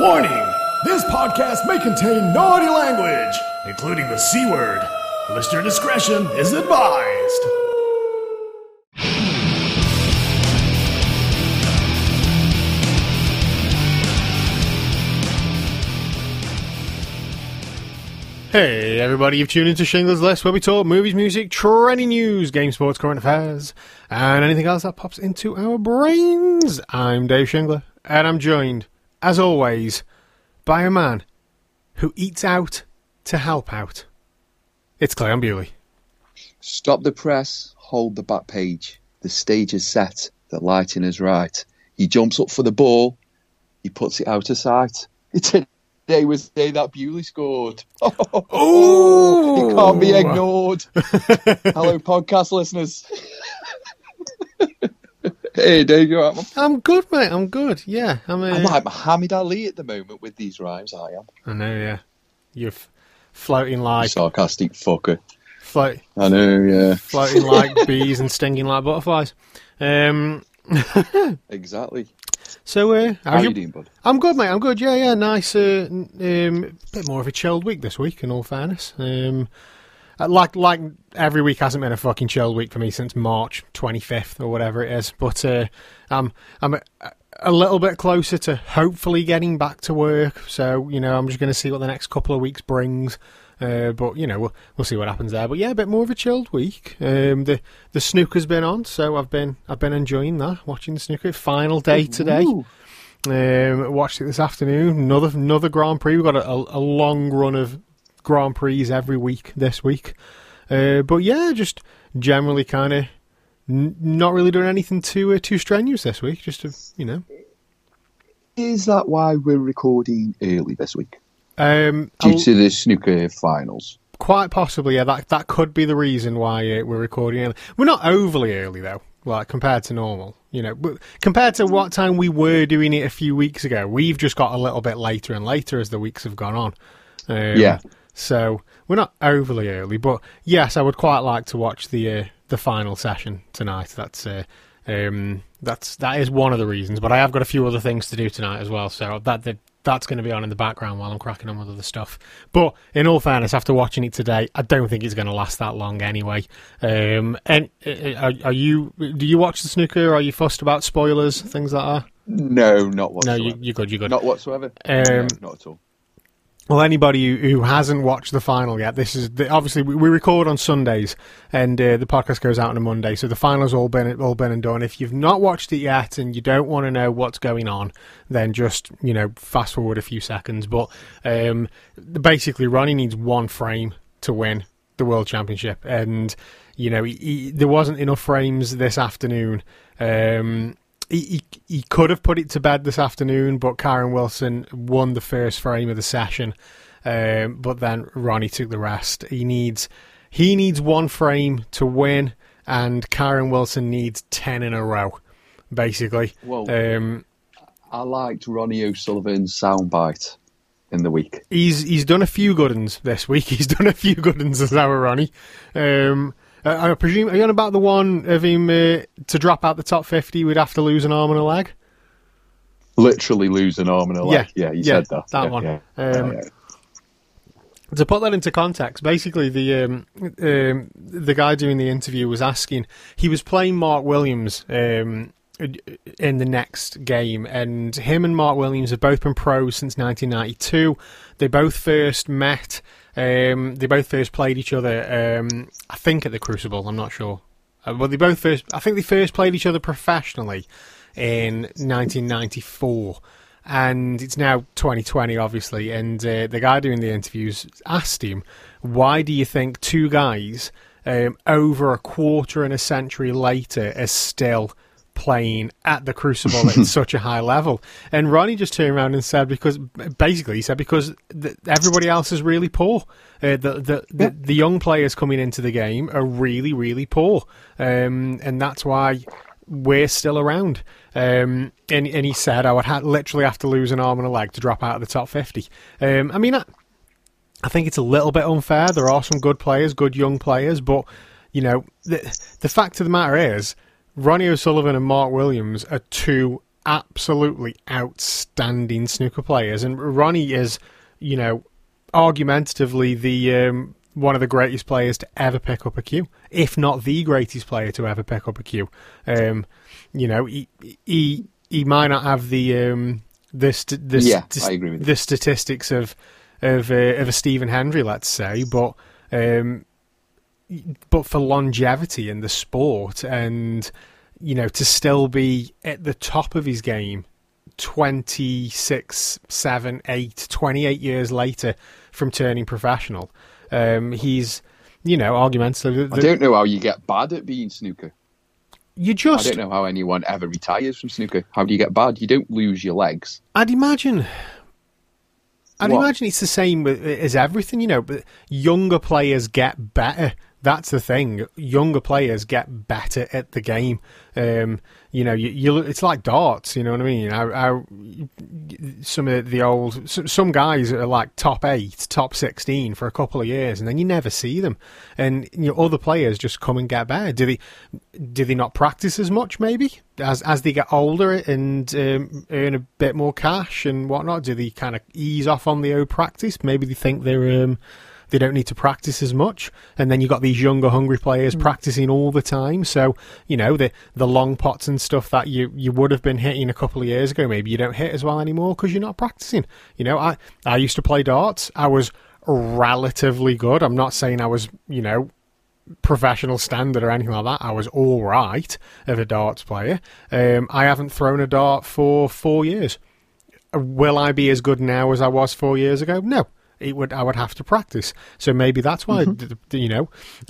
Warning! This podcast may contain naughty language, including the C word. Listener discretion is advised. Hey everybody, you've tuned into Shingler's List where we talk movies, music, trending news, game, sports, current affairs, and anything else that pops into our brains. I'm Dave Shingler, and I'm joined, as always, by a man who eats out to help out. It's Cleon Bewley. Stop the press, hold the back page. The stage is set, the lighting is right. He jumps up for the ball, he puts it out of sight. Today was the day that Bewley scored. Oh, it can't be ignored. Hello, podcast listeners. Hey, Dave, you alright? I'm good, mate. I'm good. Yeah, I'm. Uh, I'm like Muhammad Ali at the moment with these rhymes. I am. I know. Yeah, you're f- floating like Sarcastic fucker. float, I know, yeah. floating like bees and stinging like butterflies. Um. Exactly. So, uh, How how's you your- doing, bud? I'm good, mate. I'm good. Yeah, yeah. Nice. Uh, um, bit more of a chilled week this week. In all fairness, um, like like every week hasn't been a fucking chilled week for me since March 25th or whatever it is. But uh, I'm I'm a, a little bit closer to hopefully getting back to work. So you know, I'm just going to see what the next couple of weeks brings. Uh, but you know, we'll, we'll see what happens there. But yeah, a bit more of a chilled week. Um, the the snooker's been on, so I've been I've been enjoying that, watching the snooker. Final day today. Ooh. Um, watched it this afternoon. Another another Grand Prix. We've got a, a, a long run of Grand Prix every week this week. Uh, but yeah, just generally kind of n- not really doing anything too uh, too strenuous this week. Just to you know, Is that why we're recording early this week? um, Due I'll- to the snooker finals. quite possibly, yeah. That that could be the reason why uh, we're recording. Early. We're not overly early though, like compared to normal. You know, but compared to what time we were doing it a few weeks ago, we've just got a little bit later and later as the weeks have gone on. Um, Yeah. So we're not overly early, but yes, I would quite like to watch the uh, the final session tonight. That's uh, um, that's that is one of the reasons. But I have got a few other things to do tonight as well, so that, that that's going to be on in the background while I'm cracking on with other stuff. But in all fairness, after watching it today, I don't think it's going to last that long anyway. Um, and uh, are, are you? Do you watch the snooker? Are you fussed about spoilers, things like that? No, not No, whatsoever. you, you're good. You're good. Not whatsoever. Um, No, not at all. Well, anybody who, hasn't watched the final yet, this is the, obviously we, we record on Sundays, and uh, the podcast goes out on a Monday, so the final's all been all been and done. If you've not watched it yet and you don't want to know what's going on, then just you know fast forward a few seconds. But um, basically, Ronnie needs one frame to win the world championship, and you know he, he, there wasn't enough frames this afternoon. Um, he, he, he could have put it to bed this afternoon, but Kyren Wilson won the first frame of the session. Um, but then Ronnie took the rest. He needs he needs one frame to win, and Kyren Wilson needs ten in a row, basically. Well, Um, I liked Ronnie O'Sullivan's soundbite in the week. he's he's done a few good ones this week. He's done a few good ones as our Ronnie. Um, I, I presume are you on about the one of him uh, to drop out the top fifty? We'd have to lose an arm and a leg. Literally lose an arm and a leg. Yeah, Yeah, he yeah, said that. that Yeah, one. yeah. Um, Yeah, to put that into context, basically the um, um, the guy doing the interview was asking. He was playing Mark Williams um, in the next game, and him and Mark Williams have both been pros since 1992. They both first met. Um, they both first played each other. Um, I think at the Crucible. I'm not sure. Uh, well, they both first. I think they first played each other professionally in 1994 and it's now 2020 obviously and uh, the guy doing the interviews asked him why do you think two guys um, over a quarter and a century later are still playing at the crucible at such a high level and ronnie just turned around and said because basically he said because th- everybody else is really poor uh, the, the, the the young players coming into the game are really really poor um, and that's why we're still around. Um, and, and he said I would ha- literally have to lose an arm and a leg to drop out of the top 50. Um, I mean, I, I think it's a little bit unfair. There are some good players, good young players, but, you know, the, the fact of the matter is, Ronnie O'Sullivan and Mark Williams are two absolutely outstanding snooker players, and Ronnie is, you know, argumentatively the um, one of the greatest players to ever pick up a cue, if not the greatest player to ever pick up a cue. Um, you know, he he he might not have the um, the st- the, Yeah, st- I agree with you. the statistics of of uh, of a Stephen Hendry, let's say, but um, but for longevity in the sport and you know to still be at the top of his game 26 7 8 28 years later from turning professional um, he's you know argumentatively I don't know how you get bad at being snooker. you just I don't know how anyone ever retires from snooker. How do you get bad? You don't lose your legs. I'd imagine. I'd What? imagine it's the same as everything, you know. But younger players get better. That's the thing. Younger players get better at the game. Um, you know, you, you, it's like darts. You know what I mean? How, how some of the old some guys are like top eight, top sixteen for a couple of years, and then you never see them. And you know, other players just come and get better. Do they? Do they not practice as much? Maybe as as they get older and um, earn a bit more cash and whatnot. Do they kind of ease off on the old practice? Maybe they think they're. Um, they don't need to practice as much, and then you've got these younger, hungry players practicing all the time. So you know the the long pots and stuff that you you would have been hitting a couple of years ago, maybe you don't hit as well anymore because you're not practicing. You know, I I used to play darts. I was relatively good. I'm not saying I was, you know, professional standard or anything like that. I was all right as a darts player. Um, I haven't thrown a dart for four years. Will I be as good now as I was four years ago? No. It would. I would have to practice. So maybe that's why. d- You know,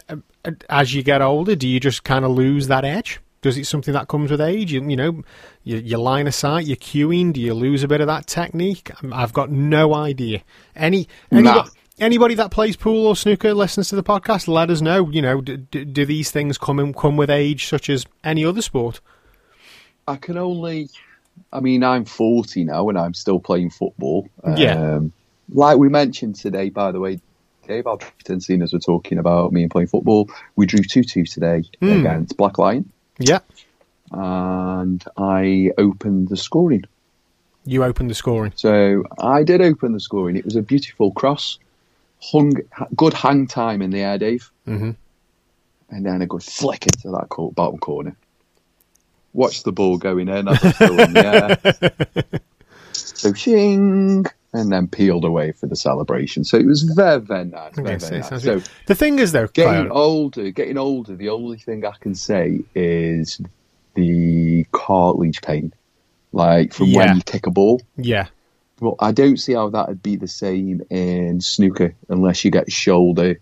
um, as you get older, do you just kind of lose that edge? Does it something that comes with age? You, you know, your, your line of sight, your cueing. Do you lose a bit of that technique? Um, I've got no idea. Any anybody, Nah. anybody that plays pool or snooker listens to the podcast. Let us know. You know, do, do, do these things come in, come with age, such as any other sport? I can only. I mean, I'm 40 now and I'm still playing football. Yeah. Um, like we mentioned today, by the way, Dave Alderton, seeing as we're talking about me and playing football, we drew 2 2 today Hmm. against Black Lion Yeah, and I opened the scoring. you opened the scoring. So I did open the scoring. It was a beautiful cross, hung, good hang time in the air, Dave, Mhm. and then a good flick into that co- bottom corner. Watch the ball going in as I'm still in the air. So shing, and then peeled away for the celebration. So it was very, very nice. Very, very so nice. So. The thing is, though, getting Claire- older, getting older. The only thing I can say is the cartilage pain, like from Yeah. when you kick a ball. yeah, Well, I don't see how that would be the same in snooker unless you get shoulder,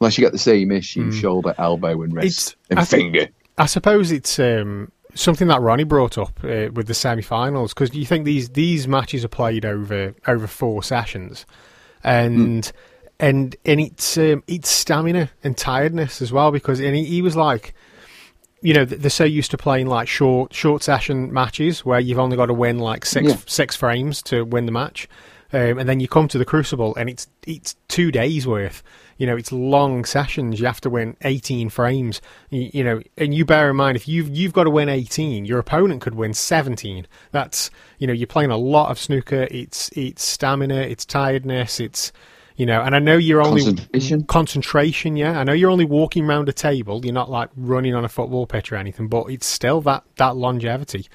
unless you get the same issue: shoulder, elbow, and wrist. It's- and I think- finger. I suppose it's um, something that Ronnie brought up uh, with the semi-finals because you think these these matches are played over over four sessions, and and and it's um, it's stamina and tiredness as well because and he, he was like. You know they're so used to playing like short short session matches where you've only got to win like six Yeah. six frames to win the match, um, and then you come to the Crucible and it's it's two days worth. You know, it's long sessions. You have to win 18 frames. You, you know, and you bear in mind if you've you've got to win 18, your opponent could win 17. That's you know, you're playing a lot of snooker. It's it's stamina, it's tiredness, it's you know, and I know you're only Concentration. concentration. Yeah, I know you're only walking around a table. You're not like running on a football pitch or anything, but it's still that that longevity.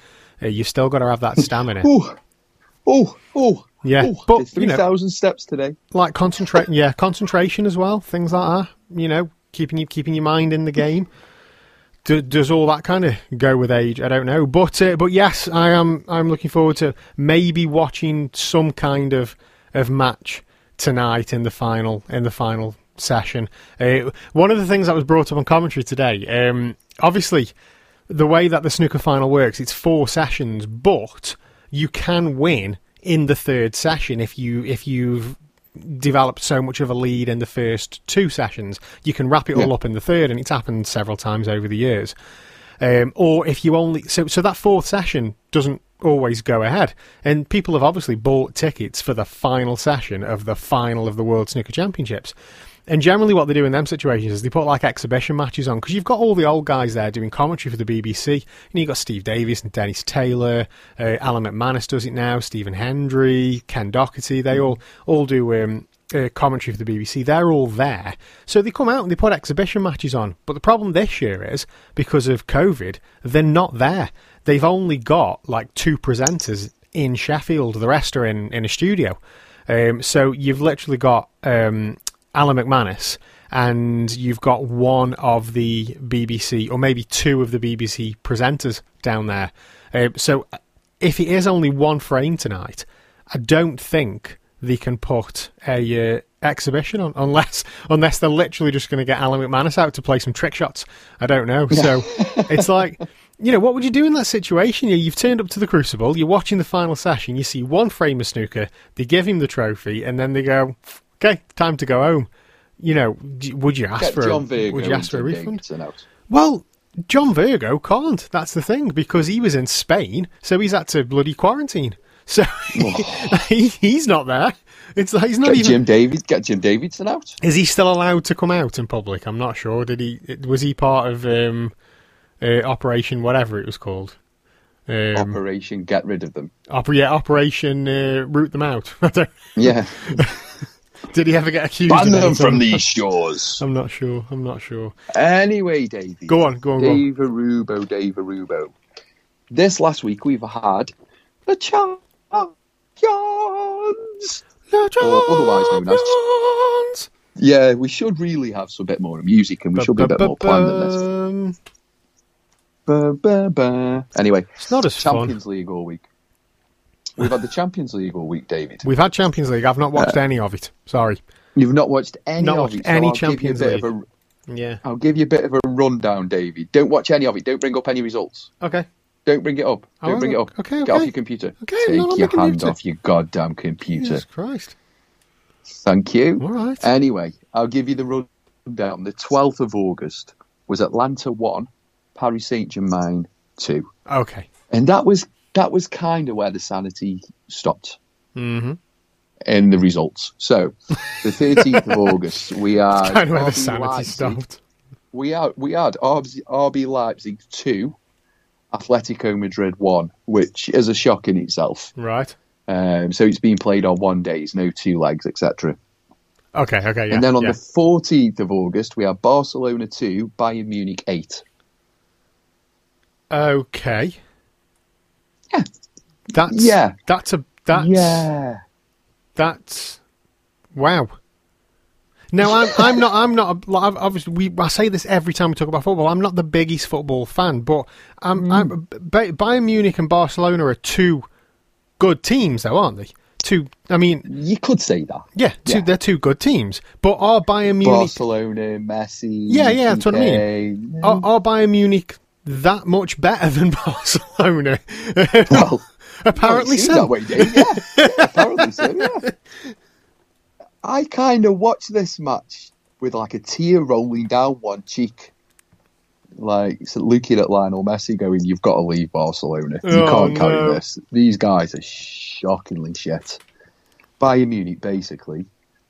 Uh, you've still got to have that stamina. Oh, oh, oh. Yeah, oh, but, did you know- 3,000 steps today. like concentrate yeah concentration as well things like that you know keeping you keeping your mind in the game Do, does all that kind of go with age i don't know but uh, but yes i am i'm looking forward to maybe watching some kind of of match tonight in the final in the final session uh, one of the things that was brought up on commentary today um obviously the way that the snooker final works, it's four sessions, but you can win in the third session if you if you've developed so much of a lead in the first two sessions. You can wrap it all up in the third, and it's happened several times over the years. Um, or if you only so so that fourth session doesn't always go ahead, and people have obviously bought tickets for the final session of the final of the World Snooker Championships. And generally, what they do in them situations is they put like exhibition matches on because you've got all the old guys there doing commentary for the BBC. You know, you've got Steve Davis and Dennis Taylor, uh, Alan McManus does it now, Stephen Hendry, Ken Doherty. They all all do um, uh, commentary for the BBC. They're all there, so they come out and they put exhibition matches on. But the problem this year is because of COVID, they're not there. They've only got like two presenters in Sheffield. The rest are in in a studio. Um, so you've literally got um, Alan McManus, and you've got one of the BBC, or maybe two of the BBC presenters down there. Uh, so if it is only one frame tonight, I don't think they can put a uh, exhibition on unless unless they're literally just going to get Alan McManus out to play some trick shots. I don't know. So it's like. You know, what would you do in that situation? You've turned up to the Crucible, you're watching the final session, you see one frame of snooker, they give him the trophy, and then they go, okay, time to go home. You know, would you ask Get for John a, Virgo would you ask for a refund? Well, John Virgo can't. That's the thing because he was in Spain, so he's had to bloody quarantine. So he, he's not there. It's like he's not Get even. Jim David. Get Jim Davidson out. Is he still allowed to come out in public? I'm not sure. Did he? Was he part of um, uh, Operation whatever it was called? Um, Operation Get Rid of Them. oper- yeah, Operation uh, Root Them Out. Yeah. Did he ever get accused? Ban of them from these shores. I'm not sure. I'm not sure. Anyway, Davey. Go on, go on, go on. Dave Arubo, Dave Arubo. This last week we've had the champions. Or otherwise known as- Yeah, we should really have some bit more music and we should be a bit more planned than this. Anyway, It's not as fun. Champions League all week. We've had the Champions League all week, David. We've had Champions League. I've not watched uh, any of it. Sorry. You've not watched any Not of watched it. so any I'll Champions give you a bit League. Of a, Yeah. I'll give you a bit of a rundown, David. Don't watch any of it. Don't bring up any results. Okay. Don't bring it up. I Don't bring it up. Okay, Get off your computer. Okay, Take your hand computer. off your goddamn computer. Jesus Christ. Thank you. All right. Anyway, I'll give you the rundown. The 12th of August was Atalanta 1, Paris Saint Germain 2. Okay. And that was that was kind of where the sanity stopped Mm-hmm. in the results. So, the 13th of August, we had Kind of where the sanity Leipzig. stopped. We had we had RB, RB Leipzig 2, Atletico Madrid 1, which is a shock in itself. Right. Um, so it's being played on one days, no two legs, etc. Okay. Okay. Yeah. and then on yeah. the 14th of August, we have Barcelona 2, Bayern Munich 8. Okay. Yeah. That's Yeah. That's a that's yeah. That's wow. Now I'm I'm not I'm not a- obviously we I say this every time we talk about football. I'm not the biggest football fan, but I'm, mm. I'm Bayern Munich and Barcelona are two good teams, though, aren't they? Two. I mean, You could say that. yeah, two, Yeah. they're two good teams. But are Bayern Munich Barcelona, Messi. Yeah, yeah, that's what I Piqué. are, are Bayern Munich that much better than Barcelona? Well, Apparently so. That way, Yeah, yeah, apparently so. Yeah. I kind of watched this match with like a tear rolling down one cheek, like looking at Lionel Messi, going, "You've got to leave Barcelona. You Oh, can't carry no. this. These guys are shockingly shit." Bayern Munich basically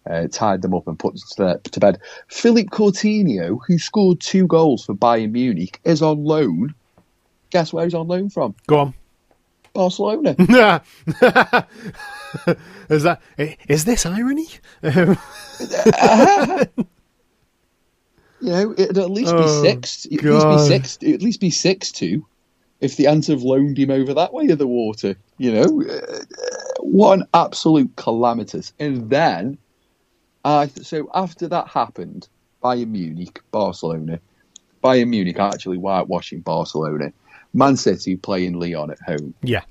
uh, tied them up and put to, to bed. Philippe Coutinho, who scored two goals for Bayern Munich, is on loan. Guess where he's on loan from? Go on. Barcelona. is that is this irony? You know, it'd at least Oh, be six. At God. least be six. It'd at least be six two, if the Ants have loaned him over that way of the water. You know, uh, what an absolute calamitous. And then, I so after that happened, Bayern Munich, Barcelona, Bayern Munich actually whitewashing Barcelona, Man City playing Lyon at home. yeah.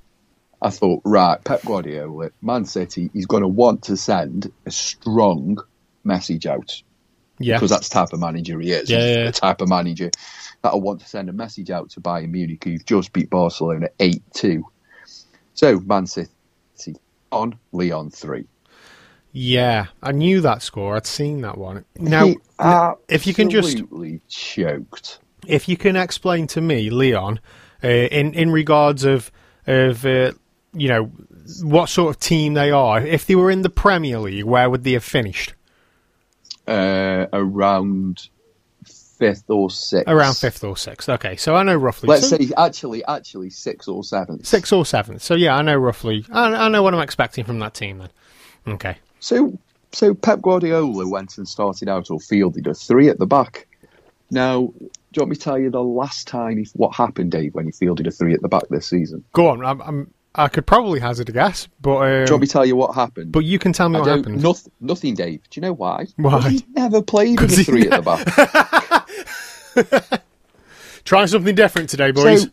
I thought, right, Pep Guardiola, Man City, he's going to want to send a strong message out Yeah. because that's the type of manager he is. Yeah, He's yeah. the type of manager that'll want to send a message out to Bayern Munich, who've just beat Barcelona 8 2. So, Man City on, Lyon 3. Yeah. I knew that score. I'd seen that one. Now, if you can just choked. if you can explain to me, Lyon, uh, in in regards of of uh, you know what sort of team they are. If they were in the Premier League, where would they have finished? uh, around fifth or sixth. Around fifth or sixth. Okay, so I know roughly. Let's so- say actually, actually sixth or seventh. sixth or seventh. So yeah, I know roughly. I, I know what I'm expecting from that team then. Okay. So, so Pep Guardiola went and started out or fielded a three at the back. Now, do you want me to tell you the last time what happened, Dave, when he fielded a three at the back this season? Go on. I'm, I'm, I could probably hazard a guess, but um, Do you want me to tell you what happened? but you can tell me I what happened. noth- nothing, Dave. Do you know why? Why? He never played a three at the back. Try something different today, boys.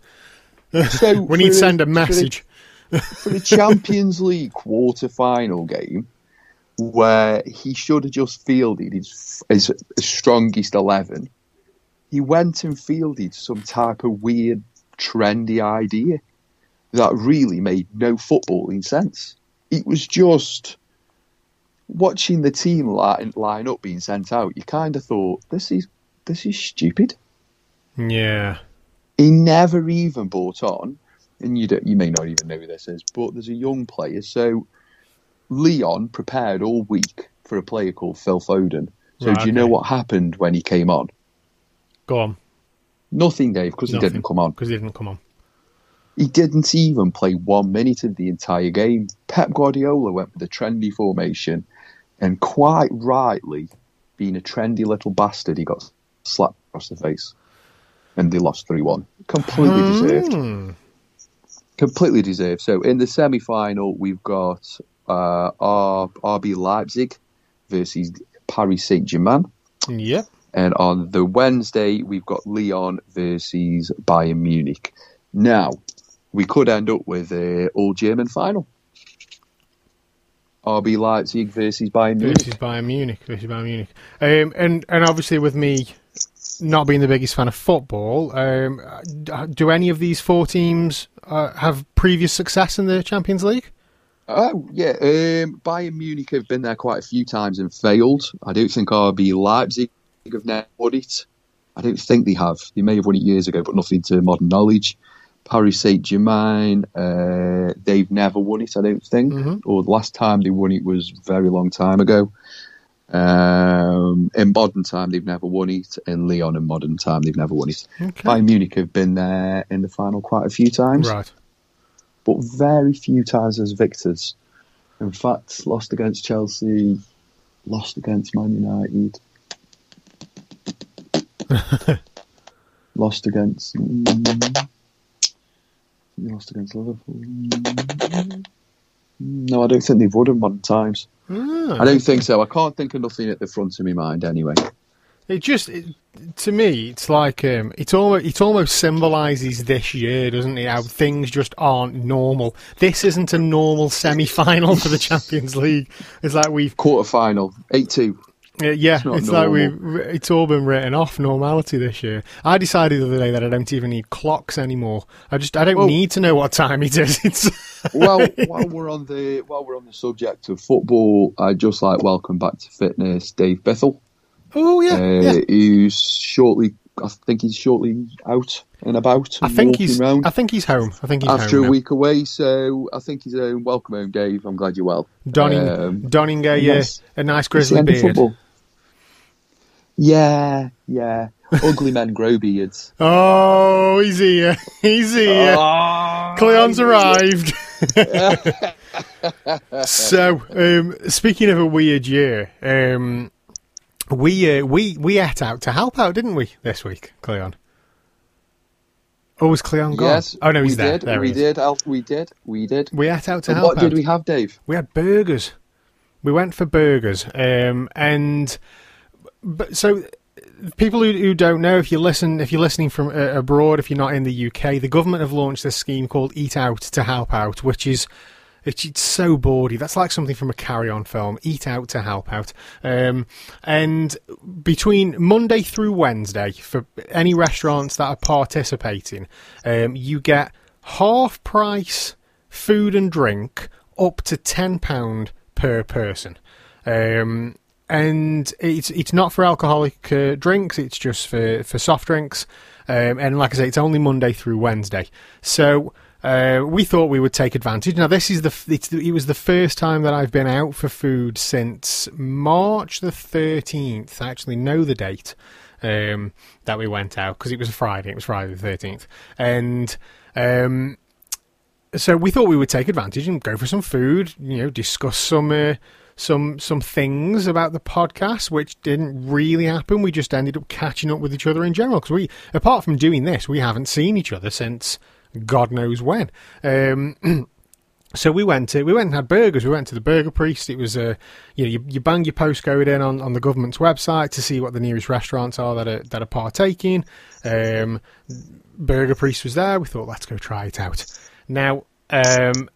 So, so we need to send a for the- message. for the Champions League quarter final game where he should have just fielded his, his, strongest 11, he went and fielded some type of weird, trendy idea that really made no footballing sense. It was just watching the team line, line up being sent out. You kind of thought this is this is stupid. Yeah. He never even bought on, and you don't, you may not even know who this is, but there's a young player. So Lyon prepared all week for a player called Phil Foden. So Right, do you know what happened when he came on? Go on. Nothing, Dave, because he didn't come on. Because he didn't come on. He didn't even play one minute of the entire game. Pep Guardiola went with the trendy formation, and quite rightly, being a trendy little bastard, he got slapped across the face, and they lost three one. Completely deserved. Hmm. completely deserved. So in the semi final, we've got uh, RB Leipzig versus Paris Saint Germain. Yep. And on the Wednesday, we've got Lyon versus Bayern Munich. Now, we could end up with a all German final. RB Leipzig versus Bayern Munich. Versus Bayern Munich. Versus Bayern Munich. Um, and and obviously with me not being the biggest fan of football, um, do any of these four teams uh, have previous success in the Champions League? Oh yeah, um, Bayern Munich have been there quite a few times and failed. I don't think RB Leipzig have never won it. I don't think they have. They may have won it years ago, but nothing to modern knowledge. Paris Saint Germain, uh, they've never won it. I don't think, Mhm. or the last time they won it was a very long time ago. Um, in modern time, they've never won it. In Lyon, in modern time, they've never won it. Okay. Bayern Munich have been there in the final quite a few times Right. But very few times as victors. In fact, lost against Chelsea, lost against Man United, lost against. Mm, lost against Liverpool. Mm, No, I don't think they've won in modern times. Ah, I don't think so. I can't think of nothing at the front of my mind anyway. It just it, to me, it's like um, it's almost it almost symbolises this year, doesn't it? How things just aren't normal. This isn't a normal semi-final for the Champions League. It's like we've Quarter final, 8 2. uh, yeah, not it's like we've it's all been written off normality this year. I decided the other day that I don't even need clocks anymore. I just I don't Well- need to know what time it is. It's well, while we're on the while we're on the subject of football, I'd just like welcome back to fitness Dave Bithell. Oh yeah, uh, yeah. who's shortly, I think he's shortly out and about. I and think he's round I think he's home. I think he's home after a now. week away. So I think he's home. Welcome home, Dave. I'm glad you're well. donning Um, donning a, yes. a nice grizzly beard. football. Yeah, yeah. Ugly men grow beards. Oh, he's here. He's here. Ah, Cleon's arrived. so, um, speaking of a weird year, um, we uh, we we ate out to help out, didn't we, this week, Cleon? Oh, was Cleon gone? Yes. oh no, he's we there. Did, there we did. Al- We did. We did. We ate out to And help what out. did we have, Dave? We had burgers. We went for burgers, um, and but so people who, who don't know, if you listen, if you're listening from uh, abroad, if you're not in the UK, the government have launched this scheme called Eat Out to Help Out, which is it's, so bawdy. That's like something from a carry-on film. Eat out to help out. Um, and between Monday through Wednesday, for any restaurants that are participating, um, you get half price food and drink up to ten pound per person. Um, and it's it's not for alcoholic uh, drinks. It's just for for soft drinks. Um, and like I say, it's only Monday through Wednesday. So uh, we thought we would take advantage. Now, this is the, it's the it was the first time that I've been out for food since March the thirteenth. I actually know the date um, that we went out because it was a Friday. It was Friday the thirteenth, and um, so we thought we would take advantage and go for some food. You know, discuss some. Uh, some some things about the podcast which didn't really happen. We just ended up catching up with each other in general because we, apart from doing this, we haven't seen each other since God knows when. Um, so we went to we went and had burgers. We went to the Burger Priest. It was a uh, you know you, you bang your postcode in on, on the government's website to see what the nearest restaurants are that are that are partaking. Um, Burger Priest was there. We thought let's go try it out. Now um,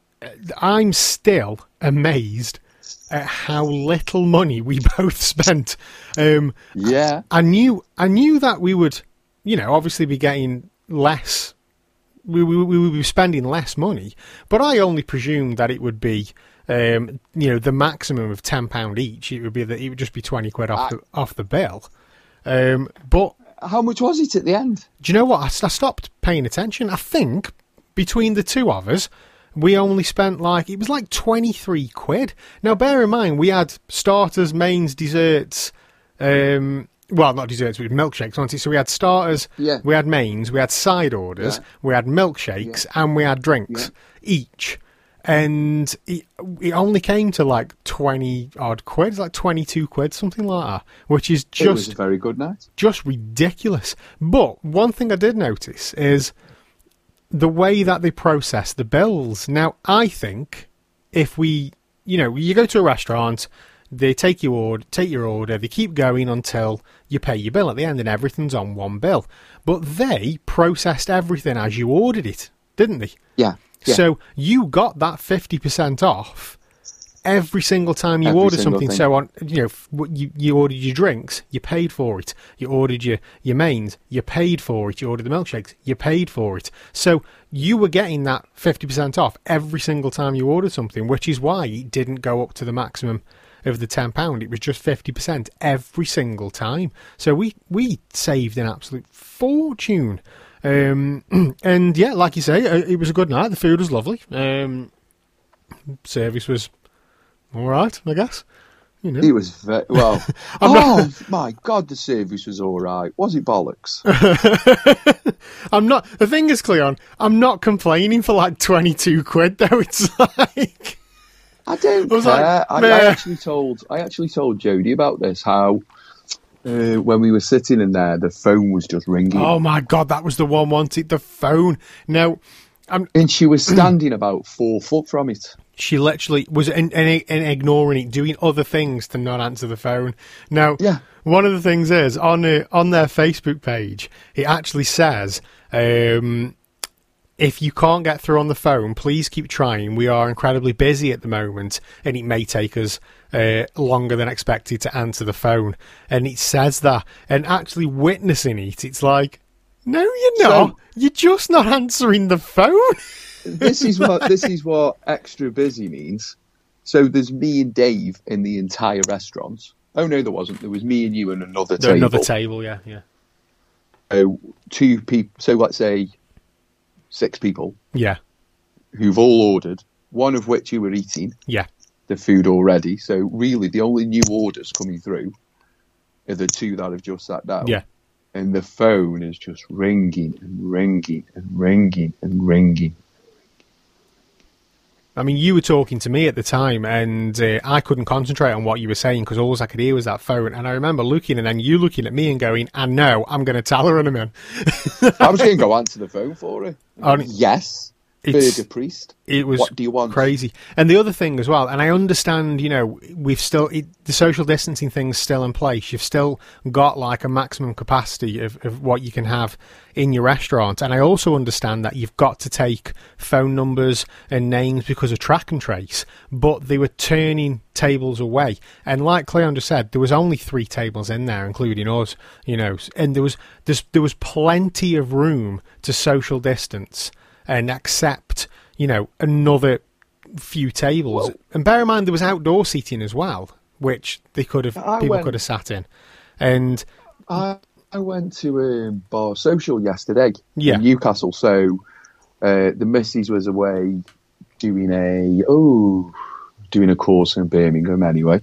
I'm still amazed at how little money we both spent. Um, Yeah. I knew I knew that we would, you know, obviously be getting less. We, we, we would be spending less money, but I only presumed that it would be, um, you know, the maximum of ten pound each. It would be that it would just be twenty quid off I- the off the bill. Um, but How much was it at the end? do you know what? I, I stopped paying attention. I think between the two of us, we only spent like it was like twenty three quid. Now, bear in mind, we had starters, mains, desserts. Um, well, not desserts, we had milkshakes, wasn't it? So we had starters, Yeah. we had mains, we had side orders, Yeah. we had milkshakes, and we had drinks each. And it, it only came to like 20 odd quid, it's like 22 quid, something like that, which is just very good night. just ridiculous. But one thing I did notice is the way that they process the bills. Now, I think if we, you know, you go to a restaurant, they take your order, take your order, they keep going until you pay your bill at the end, and everything's on one bill. But they processed everything as you ordered it, didn't they? Yeah. yeah. So you got that fifty percent off every single time you Every ordered something. thing. So on, you know, you you ordered your drinks, you paid for it. You ordered your your mains, you paid for it. You ordered the milkshakes, you paid for it. So you were getting that fifty percent off every single time you ordered something, which is why it didn't go up to the maximum of the ten pound. It was just fifty percent every single time. So we we saved an absolute fortune. Um, and yeah, like you say, uh, it was a good night. The food was lovely. Um, service was all right, I guess. You know, It was very well. Oh my god, the service was all right. Was it bollocks? I'm not. The thing is, Cleon, I'm not complaining for like twenty two quid though. It's like I don't I care. like, I, I actually told I actually told Jodie about this. How uh, when we were sitting in there, the phone was just ringing, oh my god, that was the one wanted the phone. Now, and she was standing about four foot from it. she literally was in, in, in ignoring it, doing other things to not answer the phone. Now, Yeah. one of the things is on uh, on their Facebook page, it actually says, um, "If you can't get through on the phone, please keep trying. We are incredibly busy at the moment, and it may take us." Uh, longer than expected to answer the phone, and it says that, and actually witnessing it, it's like, no, you're not. So- you're just not answering the phone. This is what this is what extra busy means. So there's me and Dave in the entire restaurant. Oh no, there wasn't. There was me and you and another table. Another table, yeah, yeah, So two people. So let's say six people yeah, who've all ordered. One of which you were eating yeah. the food already. So really, the only new orders coming through are the two that have just sat down. Yeah. And the phone is just ringing and ringing and ringing and ringing. I mean, you were talking to me at the time, and uh, I couldn't concentrate on what you were saying because all I could hear was that phone. And I remember looking, and then you looking at me and going, "I know, I'm going to tell her in a minute." I was going to go answer the phone for her. Only- yes, It's- Burger Priest. It was What do you want? crazy. And the other thing as well, and I understand, you know, we've still it, the social distancing thing's still in place. You've still got like a maximum capacity of, of what you can have in your restaurant. And I also understand that you've got to take phone numbers and names because of track and trace. But they were turning tables away. And like Cleon just said, there was only three tables in there, including us. You know, and there was there was plenty of room to social distance and accept, you know, another few tables. Well- and bear in mind there was outdoor seating as well, which they could have I people went- could have sat in. And I, I went to um, Bar Social yesterday Yeah. in Newcastle. So Uh, the missus was away doing a oh doing a course in Birmingham anyway.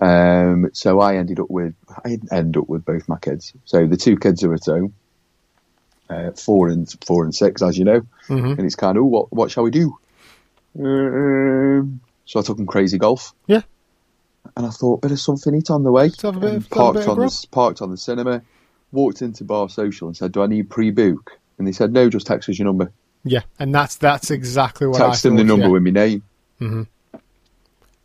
Um, so I ended up with I end up with both my kids. So the two kids are at home, uh, four and four and six, as you know, Mhm. and it's kind of "Oh, what what shall we do? Um, so I took him crazy golf. Yeah. and I thought bit of something eat on the way. have a bit of- parked bit on grub. the parked on the cinema, walked into Bar Social and said, "Do I need pre-book?" And they said, "No, just text us your number." Yeah, and that's that's exactly what I text them the number yeah. with my name.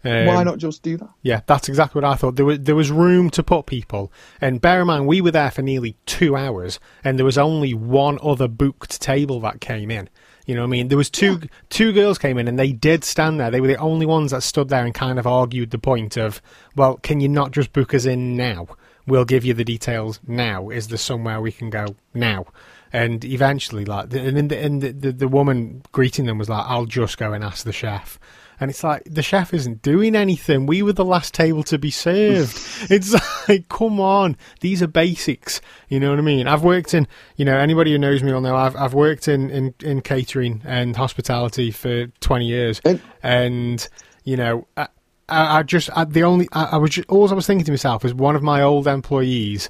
Um, Why not just do that? Yeah, that's exactly what I thought. There was there was room to put people, and bear in mind we were there for nearly two hours, and there was only one other booked table that came in. You know what I mean? There was two two girls came in, and they did stand there. They were the only ones that stood there and kind of argued the point of, well, can you not just book us in now? We'll give you the details now. Is there somewhere we can go now? And eventually, like, the- and, the, and the, the the woman greeting them was like, "I'll just go and ask the chef." And it's like the chef isn't doing anything. We were the last table to be served. it's like, come on, these are basics. You know what I mean? I've worked in, you know, anybody who knows me will know I've I've worked in in, in catering and hospitality for twenty years, And- you know. I, I I just I, the only I, I was just, all I was thinking to myself is one of my old employees.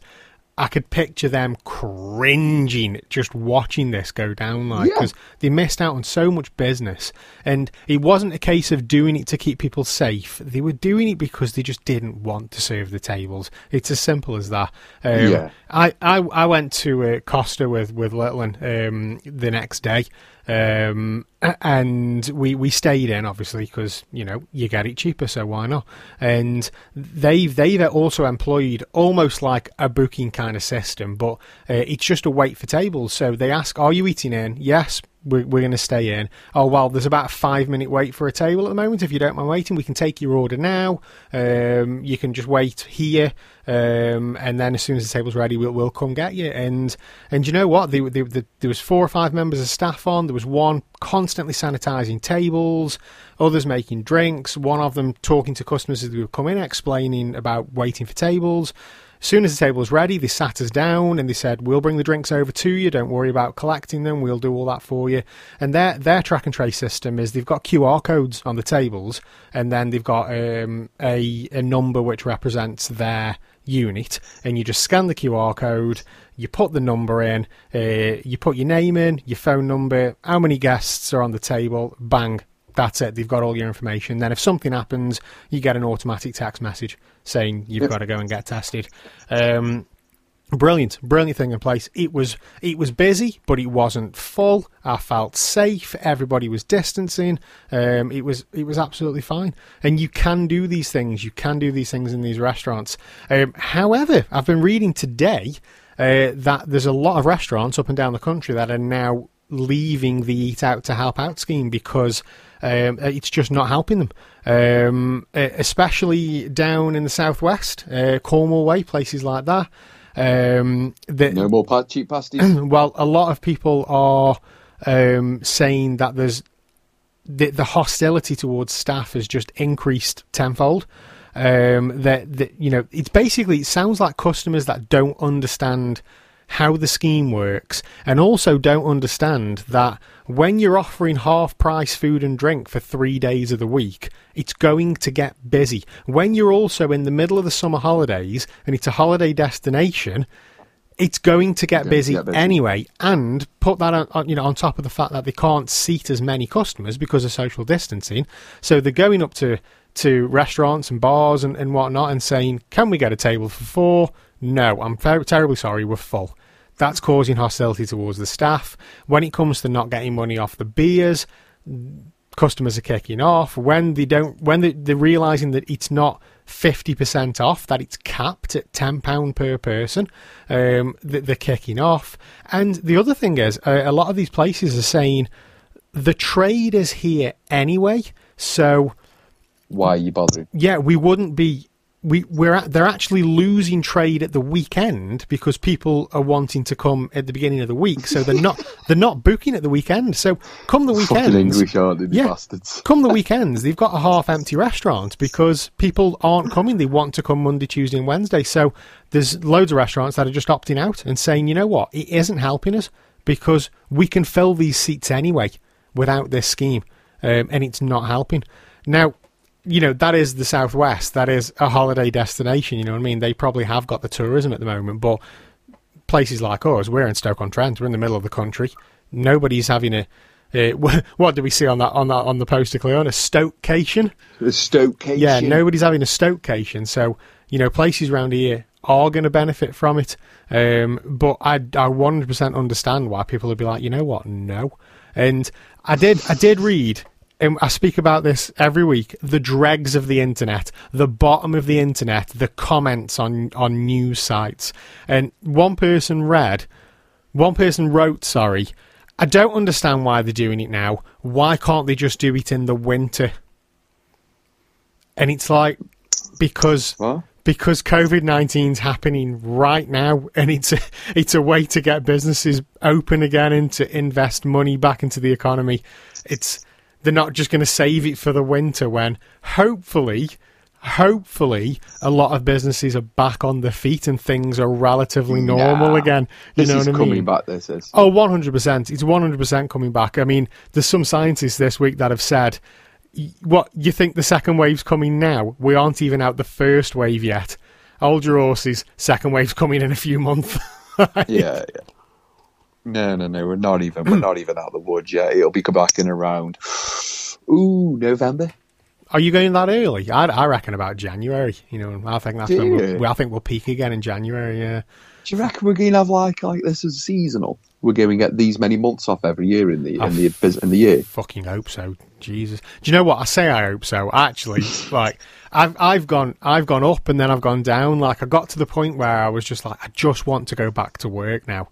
I could picture them cringing just watching this go down, like Yeah. because they missed out on so much business, and it wasn't a case of doing it to keep people safe. They were doing it because they just didn't want to serve the tables. It's as simple as that. Um, Yeah. I, I I went to uh, Costa with with Littleton um, the next day, um, and we we stayed in obviously because you know you get it cheaper, so why not? And they've they've also employed almost like a booking kind of system, but uh, it's just a wait for tables. So they ask, "Are you eating in?" Yes. We're, we're going to stay in. Oh well, there's about a five minute wait for a table at the moment. If you don't mind waiting, we can take your order now. Um, you can just wait here, um, and then as soon as the table's ready, we'll, we'll come get you. And and you know what? There was four or five members of staff on. There was one constantly sanitising tables, others making drinks. One of them talking to customers as they come in, explaining about waiting for tables. Soon as the table was ready, they sat us down and they said, "We'll bring the drinks over to you. Don't worry about collecting them. We'll do all that for you." And their their track and trace system is they've got QR codes on the tables, and then they've got um, a a number which represents their unit, and you just scan the QR code. You put the number in, uh, you put your name in, your phone number, how many guests are on the table, bang, that's it. They've got all your information. Then if something happens, you get an automatic text message saying you've Yep. got to go and get tested. Um, brilliant, brilliant thing in place. It was it was busy, but it wasn't full. I felt safe. Everybody was distancing. Um, it was it was absolutely fine. And you can do these things. You can do these things in these restaurants. Um, however, I've been reading today uh, that there's a lot of restaurants up and down the country that are now leaving the Eat Out to Help Out scheme because um, it's just not helping them. Um, uh, especially down in the southwest, uh, Cornwall Way, places like that. Um, the, No more pa- cheap pasties. well, a lot of people are um, saying that there's the, the hostility towards staff has just increased tenfold. Um, that, that you know, it's basically it sounds like customers that don't understand how the scheme works, and also don't understand that when you're offering half price food and drink for three days of the week, it's going to get busy. When you're also in the middle of the summer holidays and it's a holiday destination, it's going to get to busy, get busy. anyway. And put that on, on, you know, on top of the fact that they can't seat as many customers because of social distancing. So they're going up to to restaurants and bars and, and whatnot and saying, "Can we get a table for four? No, I'm ter- terribly sorry, we're full. That's causing hostility towards the staff. When it comes to not getting money off the beers, customers are kicking off. When they don't, when they, they're realizing that it's not fifty percent off, that it's capped at ten pound per person, um, th- they're kicking off. And the other thing is, uh, a lot of these places are saying the trade is here anyway, so Why are you bothering? yeah, we wouldn't be. We we're at, they're actually losing trade at the weekend because people are wanting to come at the beginning of the week, so they're not they're not booking at the weekend. So come the Fucking weekend, English, aren't they, Yeah. bastards? come the weekends, they've got a half empty restaurant because people aren't coming. They want to come Monday, Tuesday, and Wednesday. So there's loads of restaurants that are just opting out and saying, you know what, it isn't helping us. because we can fill these seats anyway without this scheme, um, and it's not helping. Now, you know that is the southwest. That is a holiday destination. You know what I mean? They probably have got the tourism at the moment, but places like us, we're in Stoke on Trent. We're in the middle of the country. Nobody's having a. Uh, what do we see on that on that on the poster, Cleon? A stokecation. The Stokecation. Yeah, nobody's having a stokecation. So you know, places around here are going to benefit from it. Um, but I, I 100% understand why people would be like, you know what, no. And I did, I did read, and I speak about this every week, the dregs of the internet, the bottom of the internet, the comments on, on news sites. And one person read, one person wrote, sorry, I don't understand why they're doing it now. Why can't they just do it in the winter? And it's like, because What? because COVID 19 is happening right now, and it's a, it's a way to get businesses open again and to invest money back into the economy. It's they're not just going to save it for the winter when hopefully, hopefully, a lot of businesses are back on their feet and things are relatively normal Nah. again. You This know is what I coming mean? back. This is. Oh, 100%. It's 100% coming back. I mean, there's some scientists this week that have said, what, you think the second wave's coming now? We aren't even out the first wave yet. Hold your horses. Second wave's coming in a few months. Yeah, yeah. No, no, no. We're not even. We're not even out of the woods yet. It'll be back in around. Ooh, November. Are you going that early? I, I reckon about January. You know, I think that's Do when we'll? I think we'll peak again in January. Yeah. Do you reckon we're going to have like like this as seasonal? We're going to get these many months off every year in the Oh, in the bus- in the year. fucking hope so. Jesus. Do you know what? I say I hope so. Actually, like I've I've gone I've gone up and then I've gone down. Like I got to the point where I was just like I just want to go back to work now.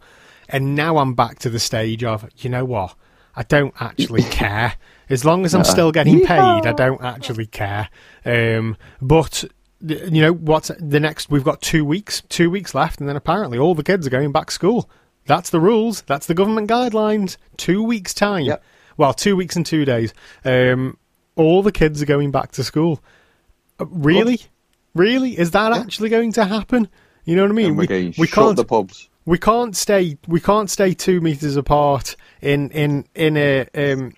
And now I'm back to the stage of, you know what? I don't actually care. As long as I'm still getting paid, I don't actually care. Um, but you know what's the next? We've got two weeks, two weeks left, and then apparently all the kids are going back to school. That's the rules. That's the government guidelines. Two weeks time. Yep. Well, two weeks and two days. Um, all the kids are going back to school. Uh, really, really, is that actually going to happen? You know what I mean? And We, we shut can't the pubs. We can't stay we can't stay two meters apart in in in a um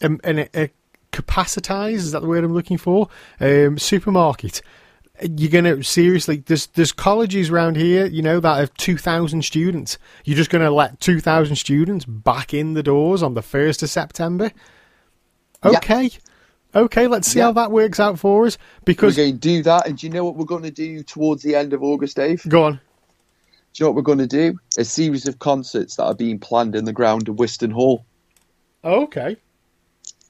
in, in a, a capacitized is that the word I'm looking for um supermarket. You're gonna seriously there's there's colleges around here you know that have two thousand students. You're just gonna let two thousand students back in the doors on the first of September. Yeah. Okay, okay. Let's see Yeah. how that works out for us. Because we're going to do that, and do you know what we're going to do towards the end of August, Dave? go on. Do you know what we're going to do? A series of concerts that are being planned in the ground of Wiston Hall. Okay.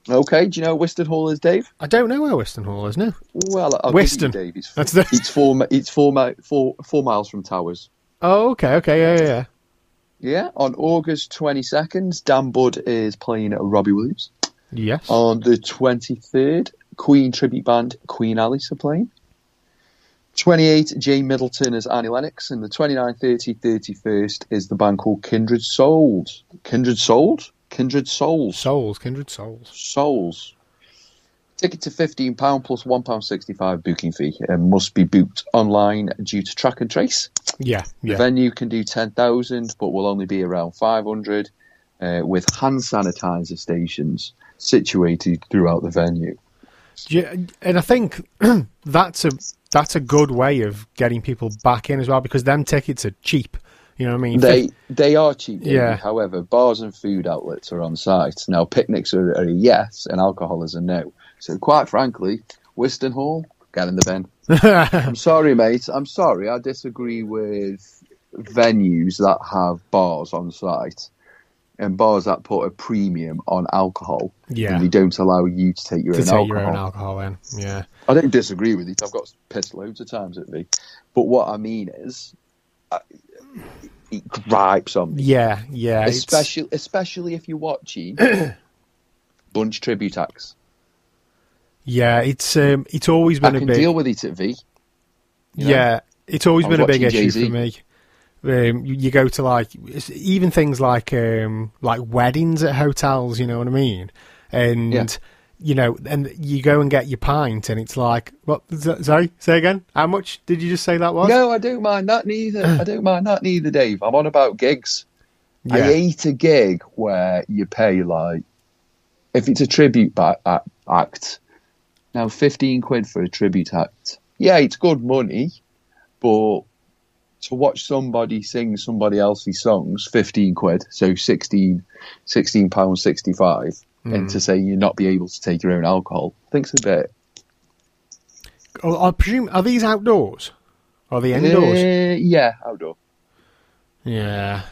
Okay, do you know what Wiston Hall is, Dave? I don't know where Weston Hall is now. Well, I'll Wiston. Give you, Dave. It's, That's the- it's four. It's four, four, four miles from Towers. Oh, okay, okay, yeah, yeah, yeah. Yeah, on August twenty second, Dan Budd is playing at Robbie Williams. Yes. On the twenty third, Queen tribute band Queen Alice are playing. 28, Jay Middleton as Annie Lennox, and the 29th, 30, 31st is the band called Kindred Souls. Kindred Souls? Kindred Souls. Souls, kindred souls. Souls. Ticket to £15 plus £1.65 booking fee and must be booked online due to track and trace. Yeah, The yeah. venue can do 10,000 but will only be around 500 uh, with hand sanitizer stations situated throughout the venue. Yeah, and I think that's a that's a good way of getting people back in as well because them tickets are cheap. You know what I mean? They they are cheap, David. Yeah. However, bars and food outlets are on site. Now, picnics are, are a yes and alcohol is a no. So, quite frankly, Wiston Hall, get in the bin. I'm sorry, mate. I'm sorry. I disagree with venues that have bars on site and bars that put a premium on alcohol. Yeah. And they don't allow you to take your to own take alcohol. your own alcohol in. Yeah, I don't disagree with it. I've got pissed loads of times at me. But what I mean is, I, it gripes on me. yeah, yeah. it's- Especially, especially if you're watching Bunch Tribute Acts. yeah, it's um, it's always I been a big deal with it at V. you know? yeah, it's always been a big issue Jay-Z. for me. Um, you, you go to like even things like um, like weddings at hotels. You know what I mean? And Yeah. you know, and you go and get your pint, and it's like, what? Sorry, say again. How much did you just say that was? No, I don't mind that neither. I don't mind that neither, Dave. I'm on about gigs. I Yeah. hate a gig where you pay like if it's a tribute act. Now, fifteen quid for a tribute act. Yeah, it's good money, but to watch somebody sing somebody else's songs, fifteen quid, so 16, 16 pounds sixty five, and to say you're not be able to take your own alcohol, I think's a bit. Oh, I presume are these outdoors? Are they indoors? Uh, yeah, outdoor. Yeah.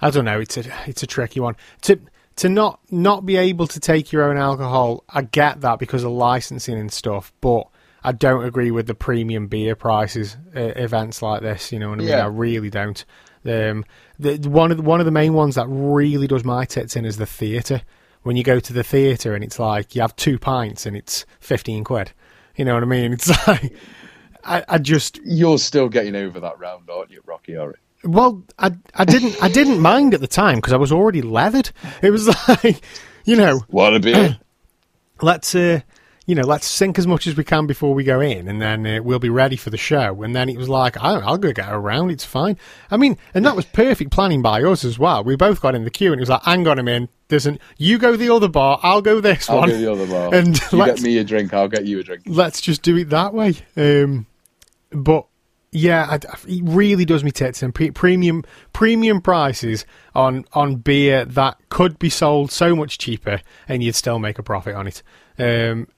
I don't know. It's a it's a tricky one. To to not not be able to take your own alcohol, I get that because of licensing and stuff, but I don't agree with the premium beer prices uh, events like this. You know what I mean? Yeah. I really don't. Um, the one of the, one of the main ones that really does my tits in is the theatre. When you go to the theatre and it's like you have two pints and it's fifteen quid. You know what I mean? It's like I, I just You're still getting over that round, aren't you, Rocky Horror? well, I I didn't I didn't mind at the time because I was already leathered. It was like, you know, What a beer! let's uh, you know, let's sink as much as we can before we go in, and then uh, we'll be ready for the show. And then it was like, I, I'll go get around. It's fine. I mean, and that was perfect planning by us as well. We both got in the queue, and it was like, hang on a minute, there's an you go the other bar, I'll go this way. I'll one, go the other bar. and you get me a drink, I'll get you a drink. let's just do it that way. Um, but yeah, I, it really does me tits and pre- premium premium prices on on beer that could be sold so much cheaper and you'd still make a profit on it. Um.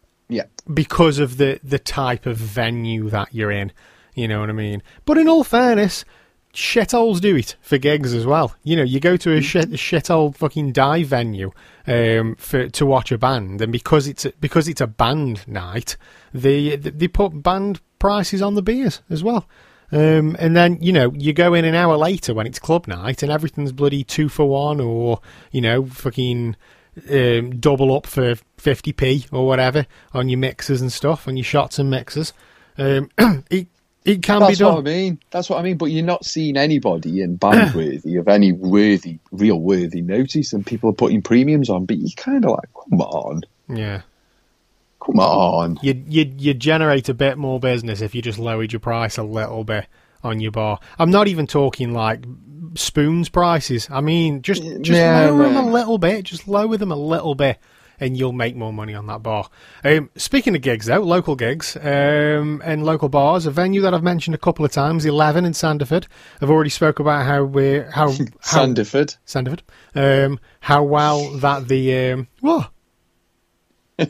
Because of the the type of venue that you're in. You know what I mean? But in all fairness, shitholes do it for gigs as well. You know, you go to a shit shithole fucking dive venue um, for to watch a band, and because it's a, because it's a band night, they they put band prices on the beers as well. Um, and then you know you go in an hour later when it's club night and everything's bloody two for one or you know fucking um, double up for 50p or whatever on your mixers and stuff, on your shots and mixers. Um, it it can That's be done. That's what I mean. That's what I mean. But you're not seeing anybody in band worthy of any worthy, real worthy notice, and people are putting premiums on. But you're kind of like, come on, Yeah, come on. you you you generate a bit more business if you just lowered your price a little bit on your bar. I'm not even talking like spoons prices. I mean just just Yeah, lower them a little bit. Just lower them a little bit. And you'll make more money on that bar. Um, speaking of gigs, though, local gigs um, and local bars, a venue that I've mentioned a couple of times, Eleven in Sandiford. I've already spoke about how we're how, how Sandiford. Sandiford. Um, how well that the um, what?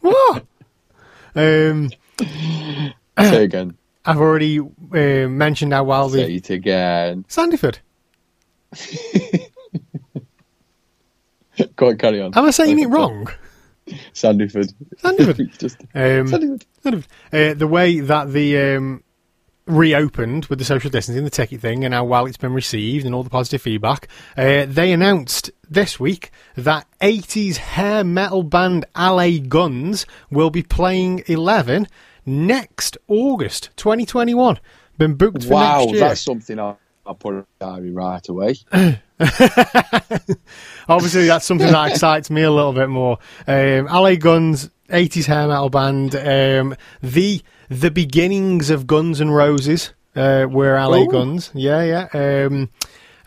what? Um, Say again. I've already uh, mentioned how well Say the it again. Sandiford. Go on, carry on. Am I saying it wrong? Sandyford. Sandiford. Just Um, Sandiford. Sandiford. Uh, the way that the um, reopened with the social distancing, the ticket thing, and how well it's been received and all the positive feedback, uh, they announced this week that 80s hair metal band LA Guns will be playing 11 next August 2021. Been booked for Wow, next year. Wow, that's something I, I'll put in the diary right away. Obviously, that's something that excites me a little bit more. Um, LA Guns, 80s hair metal band, um, the the beginnings of Guns and Roses uh, were LA Ooh. Guns. Yeah, yeah. Um,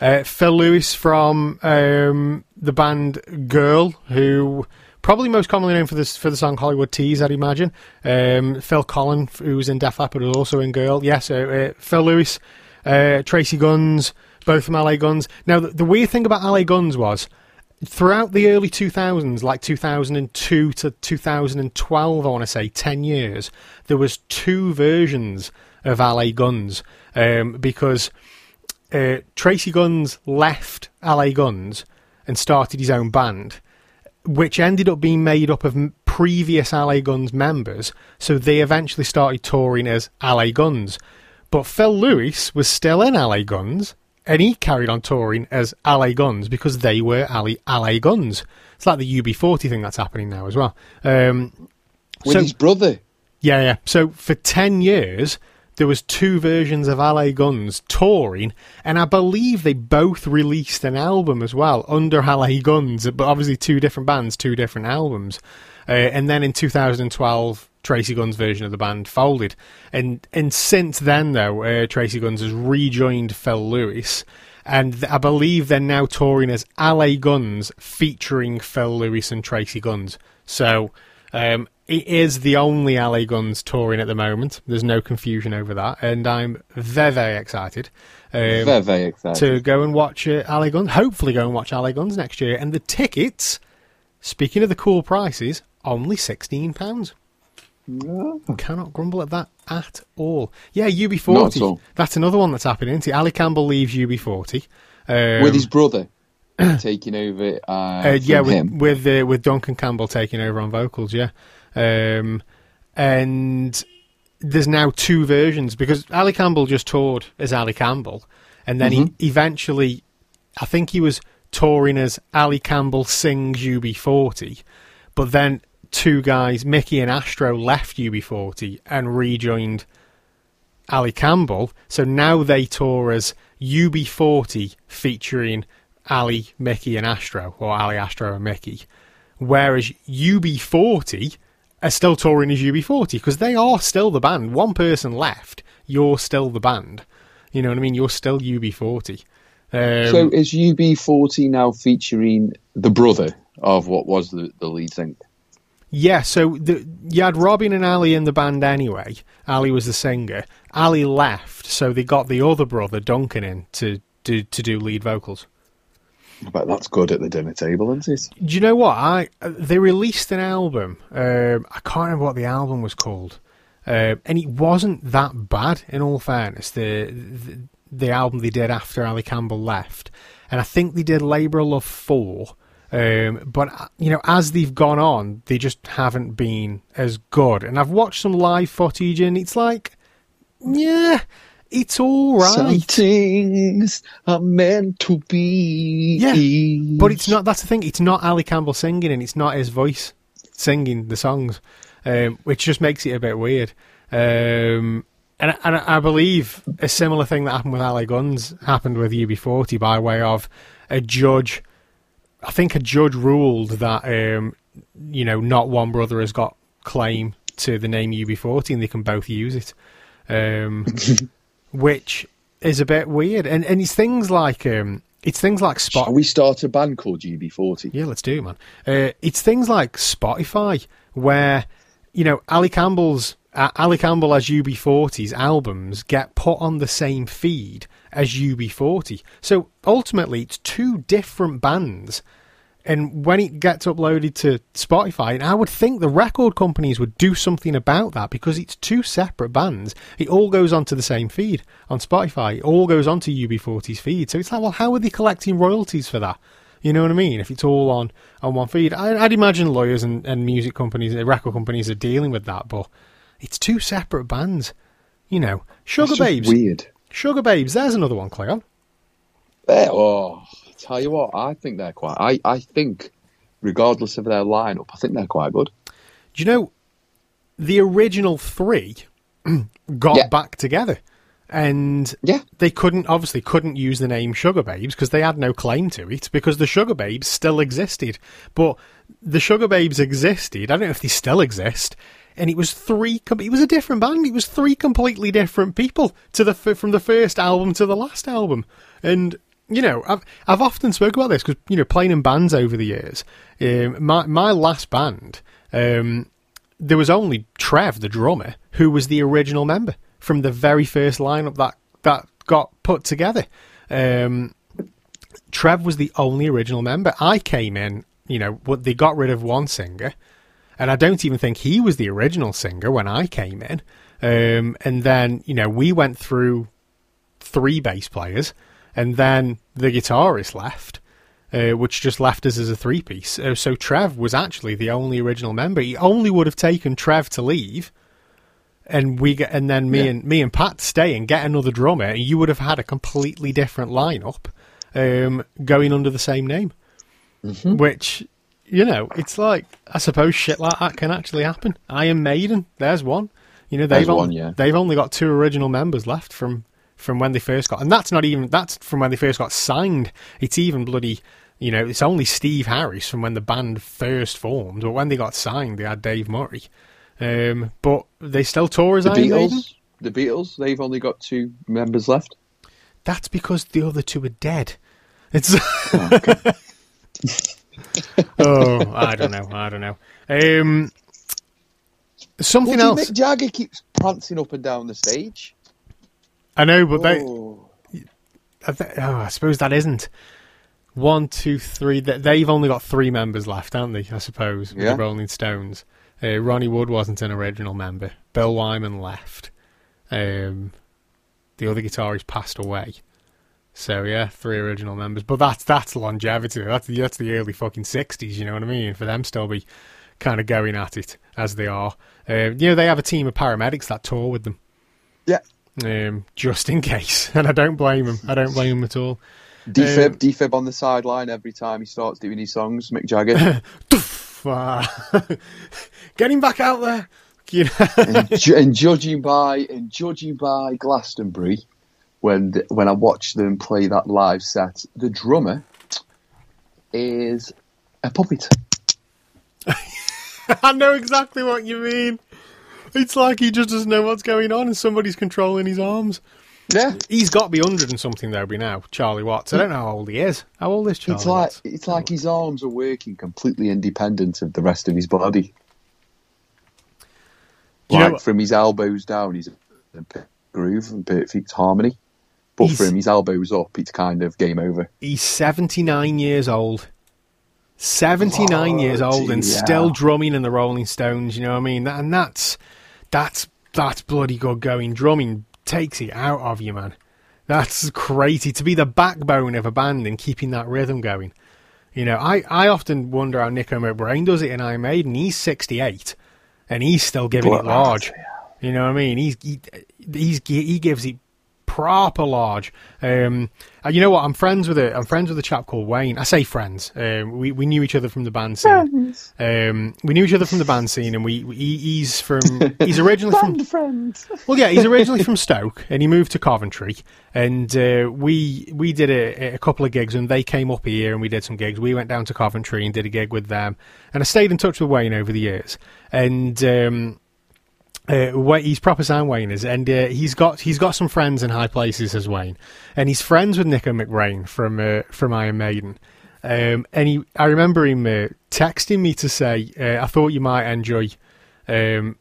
uh, Phil Lewis from um, the band Girl, who probably most commonly known for this for the song Hollywood Tease, I'd imagine. Um, Phil Collen, who was in Def Leppard, was also in Girl. Yeah, so uh, Phil Lewis, uh, Tracii Guns, both from LA Guns. Now, the, the weird thing about LA Guns was throughout the early 2000s, like 2002 to 2012, I want to say 10 years, there was two versions of LA Guns um, because uh, Tracii Guns left LA Guns and started his own band, which ended up being made up of previous LA Guns members. So they eventually started touring as LA Guns. But Phil Lewis was still in LA Guns, and he carried on touring as LA Guns because they were LA, LA Guns. It's like the UB40 thing that's happening now as well. Um, With So- his brother. yeah, yeah. So for ten years, there was two versions of LA Guns touring, and I believe they both released an album as well under LA Guns, but obviously two different bands, two different albums. Uh, and then in 2012, Tracii Guns' version of the band folded, and and since then though, uh, Tracii Guns has rejoined Phil Lewis. and I believe they're now touring as LA Guns, featuring Phil Lewis and Tracii Guns. So um, it is the only LA Guns touring at the moment. There's no confusion over that, and I'm very very excited. Um, very, very excited. to go and watch uh, LA Guns. Hopefully, go and watch LA Guns next year. And the tickets, speaking of the cool prices, only sixteen pounds. Cannot grumble at that at all. Yeah, Not at UB40. all. That's another one that's happening. Isn't it? Ali Campbell leaves UB40. Um, With his brother taking over. Uh, uh, yeah, with him. with, uh, with Duncan Campbell taking over on vocals. Yeah, um, and there's now two versions because Ali Campbell just toured as Ali Campbell, and then Mm-hmm. he eventually, I think he was touring as Ali Campbell sings UB40, but then two guys, Mickey and Astro, left UB40 and rejoined Ali Campbell. So now they tour as UB40 featuring Ali, Mickey, and Astro, or Ali, Astro, and Mickey. Whereas UB40 are still touring as UB40 because they are still the band. One person left, you're still the band. You know what I mean? You're still UB40. Um, so is UB40 now featuring the brother of what was the, the lead singer? Yeah, so the, you had Robin and Ali in the band anyway. Ali was the singer. Ali left, so they got the other brother, Duncan, in to do, to do lead vocals. I bet that's good at the dinner table, isn't it? Do you know what? I they released an album. Um, I can't remember what the album was called, uh, and it wasn't that bad. In all fairness, the, the the album they did after Ali Campbell left, and I think they did Labour of Love four. Um, but uh, you know, as they've gone on, they just haven't been as good. And I've watched some live footage, and it's like, yeah, it's all right. Some things are meant to be. Yeah, but it's not. That's the thing. It's not Ali Campbell singing, and it's not his voice singing the songs, um, which just makes it a bit weird. Um, and, and I believe a similar thing that happened with LA Guns happened with UB40 by way of a judge. I think a judge ruled that um, you know not one brother has got claim to the name UB40, and they can both use it. Um, which is a bit weird, and and it's things like um, it's things like Spot. Shall we start a band called UB40? Yeah, let's do it, man. Uh, it's things like Spotify where you know Ali Campbell's uh, Ali Campbell as UB40's albums get put on the same feed as UB40. So ultimately, it's two different bands. And when it gets uploaded to Spotify, and I would think the record companies would do something about that because it's two separate bands. It all goes onto the same feed on Spotify. It all goes onto UB40's feed. So it's like, well, how are they collecting royalties for that? You know what I mean? If it's all on, on one feed, I, I'd imagine lawyers and, and music companies, uh, record companies are dealing with that, but it's two separate bands. You know, Sugababes. Weird. Sugababes, there's another one, Cleon. Eh, oh, tell you what, I think they're quite. I, I think, regardless of their lineup, I think they're quite good. Do you know the original three got Yeah. back together, and Yeah. they couldn't obviously couldn't use the name Sugababes because they had no claim to it because the Sugababes still existed, but the Sugababes existed. I don't know if they still exist. And it was three. It was a different band. It was three completely different people to the from the first album to the last album. And you know, I've I've often spoke about this because you know, playing in bands over the years. Um, my my last band, um, there was only Trev, the drummer, who was the original member from the very first lineup that that got put together. Um, Trev was the only original member. I came in, you know, they got rid of one singer, and I don't even think he was the original singer when I came in. Um, and then, you know, we went through three bass players, and then the guitarist left, uh, which just left us as a three piece. Uh, so Trev was actually the only original member. He only would have taken Trev to leave. And we get, and then me Yeah. and me and Pat stay and get another drummer, and you would have had a completely different lineup, um, going under the same name. Which, you know, it's like I suppose shit like that can actually happen. Iron Maiden, there's one. You know, they've There's only, one, yeah. they've only got two original members left from from when they first got, and that's not even that's from when they first got signed. It's even bloody, you know, it's only Steve Harris from when the band first formed, but when they got signed, they had Dave Murray. Um, but they still tour as The Iron Maiden. Beatles, the Beatles, they've only got two members left. That's because the other two are dead. It's. oh, I don't know. I don't know. Um, something Bloody else. Mick Jagger keeps prancing up and down the stage. I know, but they. Oh. I, th- oh, I suppose that isn't. One, two, three. th- They've only got three members left, haven't they? I suppose Yeah. the Rolling Stones. Uh, Ronnie Wood wasn't an original member. Bill Wyman left. Um, the other guitarist passed away. So yeah, three original members. But that's that's longevity. That's the that's the early fucking sixties. You know what I mean? For them still be kind of going at it as they are. Um, you know, they have a team of paramedics that tour with them Yeah. Um, just in case. And I don't blame him. I don't blame him at all. Defib, Um, defib on the sideline every time he starts doing his songs. Mick Jagger. Ah, Get him back out there. You know? and, ju- and judging by and judging by Glastonbury, when th- when I watched them play that live set, the drummer is a puppet. I know exactly what you mean. It's like he just doesn't know what's going on and somebody's controlling his arms. Yeah, He's got to be 100 and something, though, by now, Charlie Watts. I don't know how old he is. How old is Charlie it's like Watts? it's like his arms are working completely independent of the rest of his body. You know like from his elbows down, he's in a groove and perfect harmony. But He's- from his elbows up, it's kind of game over. He's 79 years old. 79 years old and Bloody still drumming in the Rolling Stones, you know what I mean? And that's that's that's bloody good going. Drumming takes it out of you, man. That's crazy to be the backbone of a band and keeping that rhythm going. You know, I, I often wonder how Nicko McBrain does it in Iron Maiden. He's 68 and he's still giving it Bloody large. You know what I mean? He's he, he's he gives it proper large. Um, and you know what? I'm friends with a I'm friends with a chap called Wayne. I say friends. Um, we we knew each other from the band scene. Um, we knew each other from the band scene, and we, we he, he's from he's originally from friends. well, yeah, he's originally from Stoke, and he moved to Coventry, and uh, we we did a, a couple of gigs, and they came up here, and we did some gigs. We went down to Coventry and did a gig with them, and I stayed in touch with Wayne over the years, and. Um, uh, he's proper sound Wayners, and uh, he's got he's got some friends in high places as Wayne, and he's friends with Nicko McBrain from uh, from Iron Maiden. Um, and he, I remember him uh, texting me to say, uh, "I thought you might enjoy um,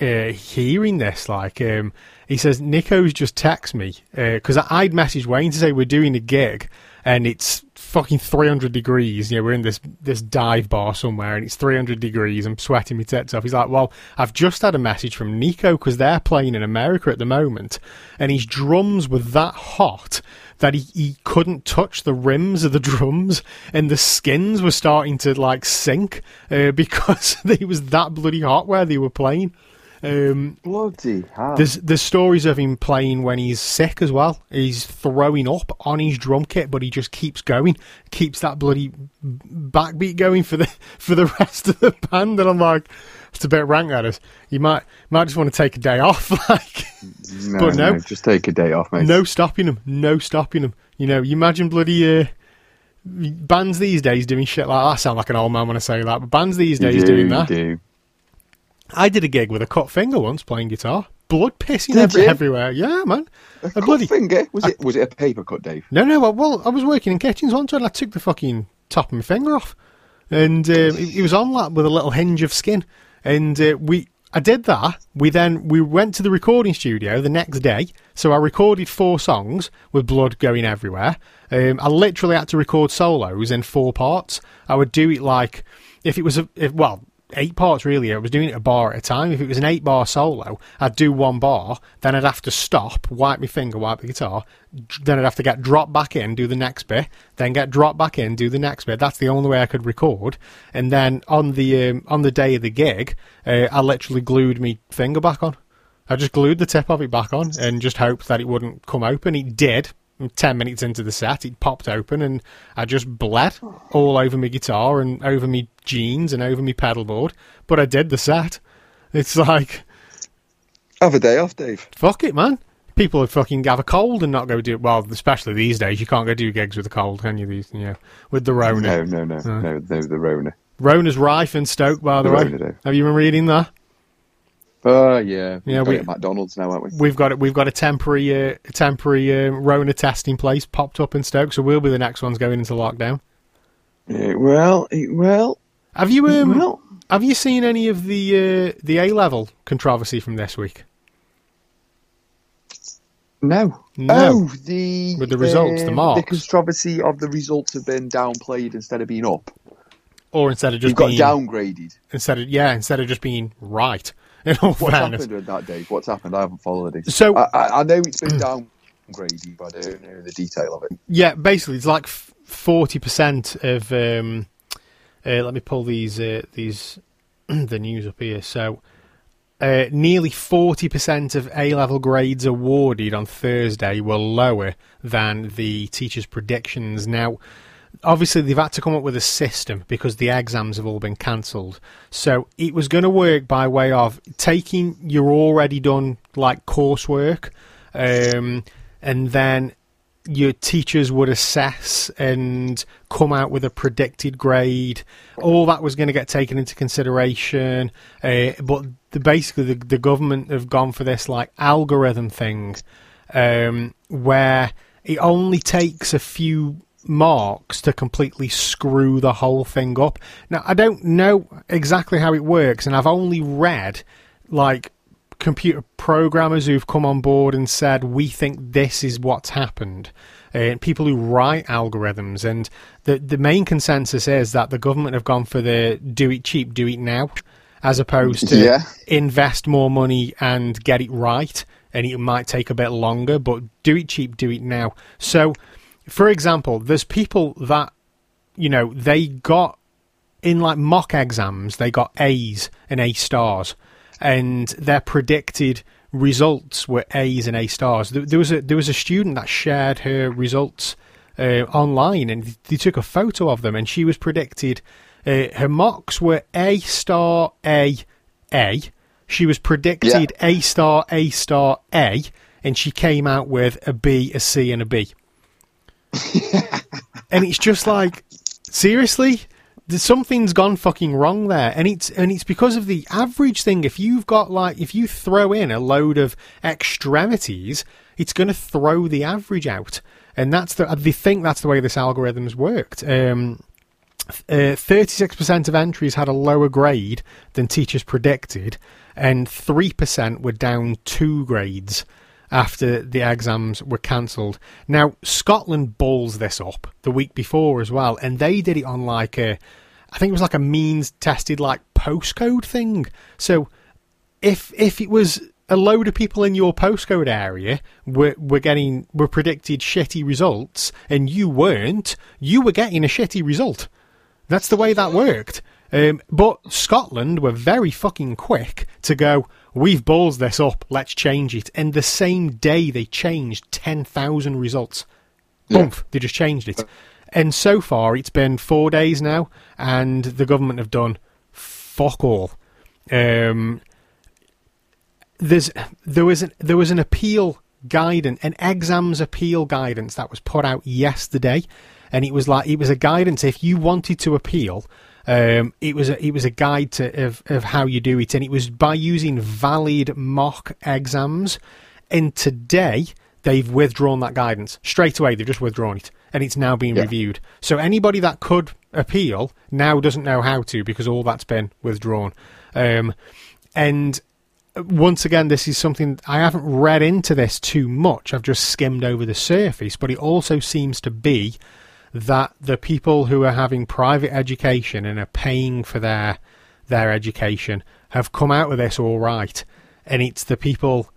uh, hearing this." Like, um, he says, "Nicko's just texted me because I'd messaged Wayne to say we're doing a gig, and it's fucking 300 degrees. Know, we're in this this dive bar somewhere, and it's 300 degrees. I'm sweating my tits off." He's like, "Well, I've just had a message from Nicko because they're playing in America at the moment, and his drums were that hot." That he, he couldn't touch the rims of the drums, and the skins were starting to like sink uh, because it was that bloody hot where they were playing. Um, Bloody hell. there's there's stories of him playing when he's sick as well. He's throwing up on his drum kit, but he just keeps going, keeps that bloody backbeat going for the for the rest of the band. And I'm like, it's a bit rank, that is. You might might just want to take a day off, like no, but no. just take a day off, mate. no stopping him, no stopping him. You know, you imagine bloody. Uh, Bands these days doing shit like that. I sound like an old man when I say that, but bands these days do, doing that. do. I did a gig with a cut finger once playing guitar. Blood pissing every, everywhere. Yeah, man. A A cut bloody finger? Was it was it a paper cut, Dave? no, no. Well, well, I was working in kitchens once, and I took the fucking top of my finger off, and um, it, it was on that with a little hinge of skin, and uh, we. I did that. We then we went to the recording studio the next day. So I recorded four songs with blood going everywhere. Um, I literally had to record solos in four parts. I would do it like if it was a if, well eight parts really. I was doing it a bar at a time. If it was an eight bar solo, I'd do one bar, then I'd have to stop, wipe my finger, wipe the guitar, then I'd have to get dropped back in, do the next bit, then get dropped back in, do the next bit. That's the only way I could record. And then on the um, on the day of the gig, uh, I literally glued my finger back on. I just glued the tip of it back on and just hoped that it wouldn't come open. It did. Ten minutes into the set, it popped open and I just bled all over my guitar and over my jeans and over my pedal board. But I did the set. It's like, Have a day off, Dave. fuck it, man. People would fucking have a cold and not go do it. Well, especially these days, you can't go do gigs with a cold, can you? These, you know, with the Rona. No, no, no, uh. no, no, the Rona. Rona's rife in Stoke, by the, The way. Rona, Have you been reading that? Oh yeah, Yeah, We've got we- it at McDonald's now, haven't we? We've got it. we've got a temporary uh, a temporary uh, Rona testing place popped up in Stoke, so we'll be the next ones going into lockdown. Yeah, well, eh, well, Have you um, well. have you seen any of the uh, the A level controversy from this week? No. No. Oh, the With the results, the um, marks. The controversy of the results have been downplayed instead of being up. Or instead of just You've got downgraded. instead of yeah instead of just being right. In all What's fairness, happened with that, Dave? What's happened? I haven't followed it. So- I, I, I know it's been downgraded, but I don't know the detail of it. Yeah, basically, it's like forty percent of. Um, uh, let me pull these uh, these the news up here. So, uh, nearly forty percent of A level grades awarded on Thursday were lower than the teachers' predictions. Now, obviously, they've had to come up with a system because the exams have all been cancelled. So, it was going to work by way of taking your already done like coursework, um, and then your teachers would assess and come out with a predicted grade. All that was going to get taken into consideration, uh, but the, basically the, the government have gone for this like algorithm thing, um, where it only takes a few marks to completely screw the whole thing up. Now I don't know exactly how it works, and I've only read like computer programmers who've come on board and said we think this is what's happened uh, people who write algorithms and the the main consensus is that the government have gone for the do it cheap do it now as opposed to Yeah. invest more money and get it right and it might take a bit longer but do it cheap do it now so for example there's people that you know they got in like mock exams, they got A's and A stars, and their predicted results were A's and A stars. There, there was a there was a student that shared her results uh, online, and they took a photo of them, and she was predicted. Uh, her mocks were A star A A. She was predicted A star A star A, and she came out with a B, a C, and a B. and it's just like seriously something's gone fucking wrong there. And it's and it's because of the average thing. If you've got like if you throw in a load of extremities it's going to throw the average out. And that's the they think that's the way this algorithm's worked. Um uh, 36% of entries had a lower grade than teachers predicted, and 3% were down two grades after the exams were cancelled. Now, Scotland balls this up the week before as well, and they did it on like a, I think it was like a means tested like postcode thing. So if if it was a load of people in your postcode area were were getting were predicted shitty results and you weren't, you were getting a shitty result. That's the way that worked. Um, but Scotland were very fucking quick to go. We've balls this up. Let's change it. And the same day they changed ten thousand results. Yeah. Boom! They just changed it. And so far, it's been four days now, and the government have done fuck all. Um, there's there was an, there was an appeal guidance, an exams appeal guidance that was put out yesterday, and it was like it was a guidance if you wanted to appeal. Um, it was a, it was a guide to of, of how you do it, and it was by using valid mock exams. And today they've withdrawn that guidance straight away. They've just withdrawn it, and it's now being Yeah. reviewed. So anybody that could appeal now doesn't know how to because all that's been withdrawn. Um, and once again, this is something I haven't read into this too much. I've just skimmed over the surface, but it also seems to be that the people who are having private education and are paying for their their education have come out of this all right, and it's the people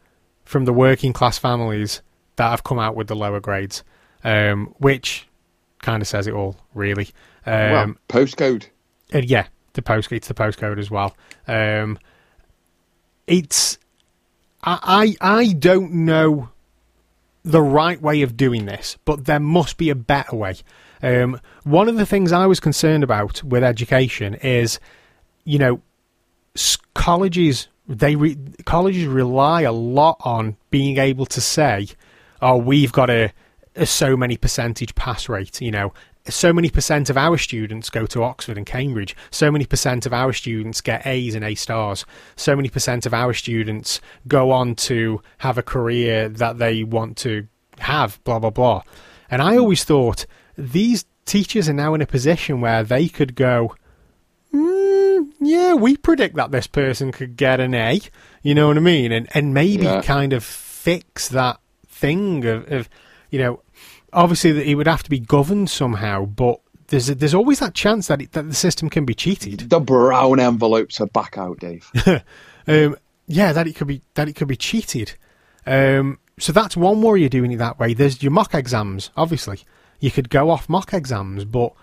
from the working class families that have come out with the lower grades, um, which kind of says it all, really. Um, well, postcode. and yeah, the post it's the postcode as well. Um, it's I, I I don't know the right way of doing this, but there must be a better way. Um, one of the things I was concerned about with education is, you know, colleges they re- colleges rely a lot on being able to say, "Oh, we've got a, a so many percentage pass rate," you know, so many percent of our students go to Oxford and Cambridge. So many percent of our students get A's and A stars. So many percent of our students go on to have a career that they want to have, blah, blah, blah. And I always thought these teachers are now in a position where they could go, mm, yeah, we predict that this person could get an A. You know what I mean? And, and maybe Yeah. kind of fix that thing of, of you know, obviously that it would have to be governed somehow, but there's there's always that chance that it, that the system can be cheated. The brown envelopes are back out, Dave. Um, yeah, that it could be that it could be cheated. Um, so that's one worry you're doing it that way. There's your mock exams. Obviously, you could go off mock exams, but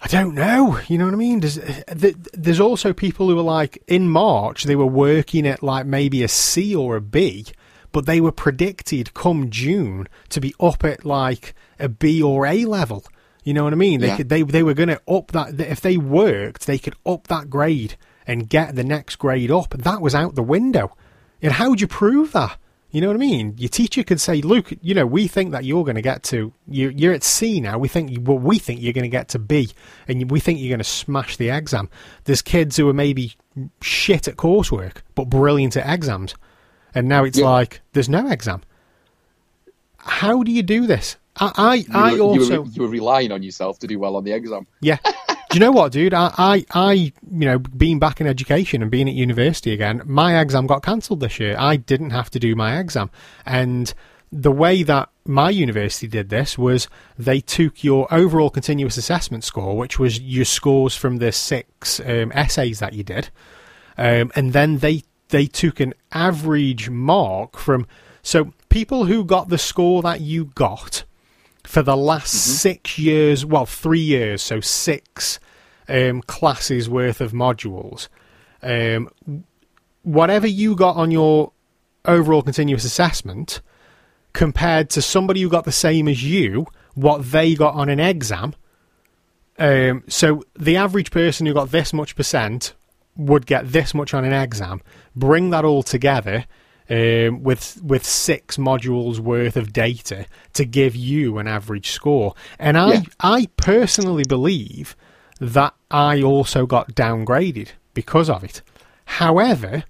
I don't know. You know what I mean? There's uh, there's also people who are like in March they were working at like maybe a C or a B, but they were predicted come June to be up at like a B or A level. You know what I mean? They Yeah. could, they they were going to up that if they worked, they could up that grade and get the next grade up. That was out the window. And how would you prove that? You know what I mean? Your teacher could say, "Luke, you know, we think that you're going to get to you. You're at C now. We think you, well, we think you're going to get to B, and we think you're going to smash the exam." There's kids who are maybe shit at coursework but brilliant at exams, and now it's Yeah. like there's no exam. How do you do this? I, I, You I were, you, also were, you were relying on yourself to do well on the exam. yeah. Do you know what, dude? I, I, I, you know, being back in education and being at university again, my exam got cancelled this year. I didn't have to do my exam. And the way that my university did this was they took your overall continuous assessment score, which was your scores from the six um, essays that you did, um, and then they they took an average mark from. So people who got the score that you got for the last six years, well, three years, so six um, classes worth of modules. Um, whatever you got on your overall continuous assessment compared to somebody who got the same as you, what they got on an exam. Um, so the average person who got this much percent would get this much on an exam. Bring that all together um, with with six modules worth of data to give you an average score. And I Yeah. I personally believe that I also got downgraded because of it. However,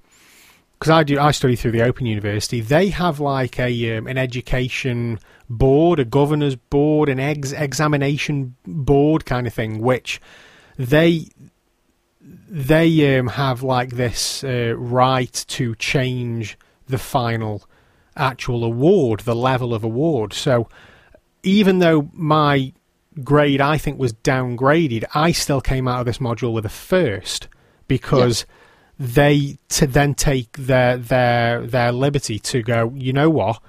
because I do I study through the Open University, they have like a um, an education board, a governor's board, an ex- examination board kind of thing, which they they um, have like this uh, right to change the final actual award, the level of award. So even though my grade I think was downgraded, I still came out of this module with a first because they to then take their their their liberty to go. You know what?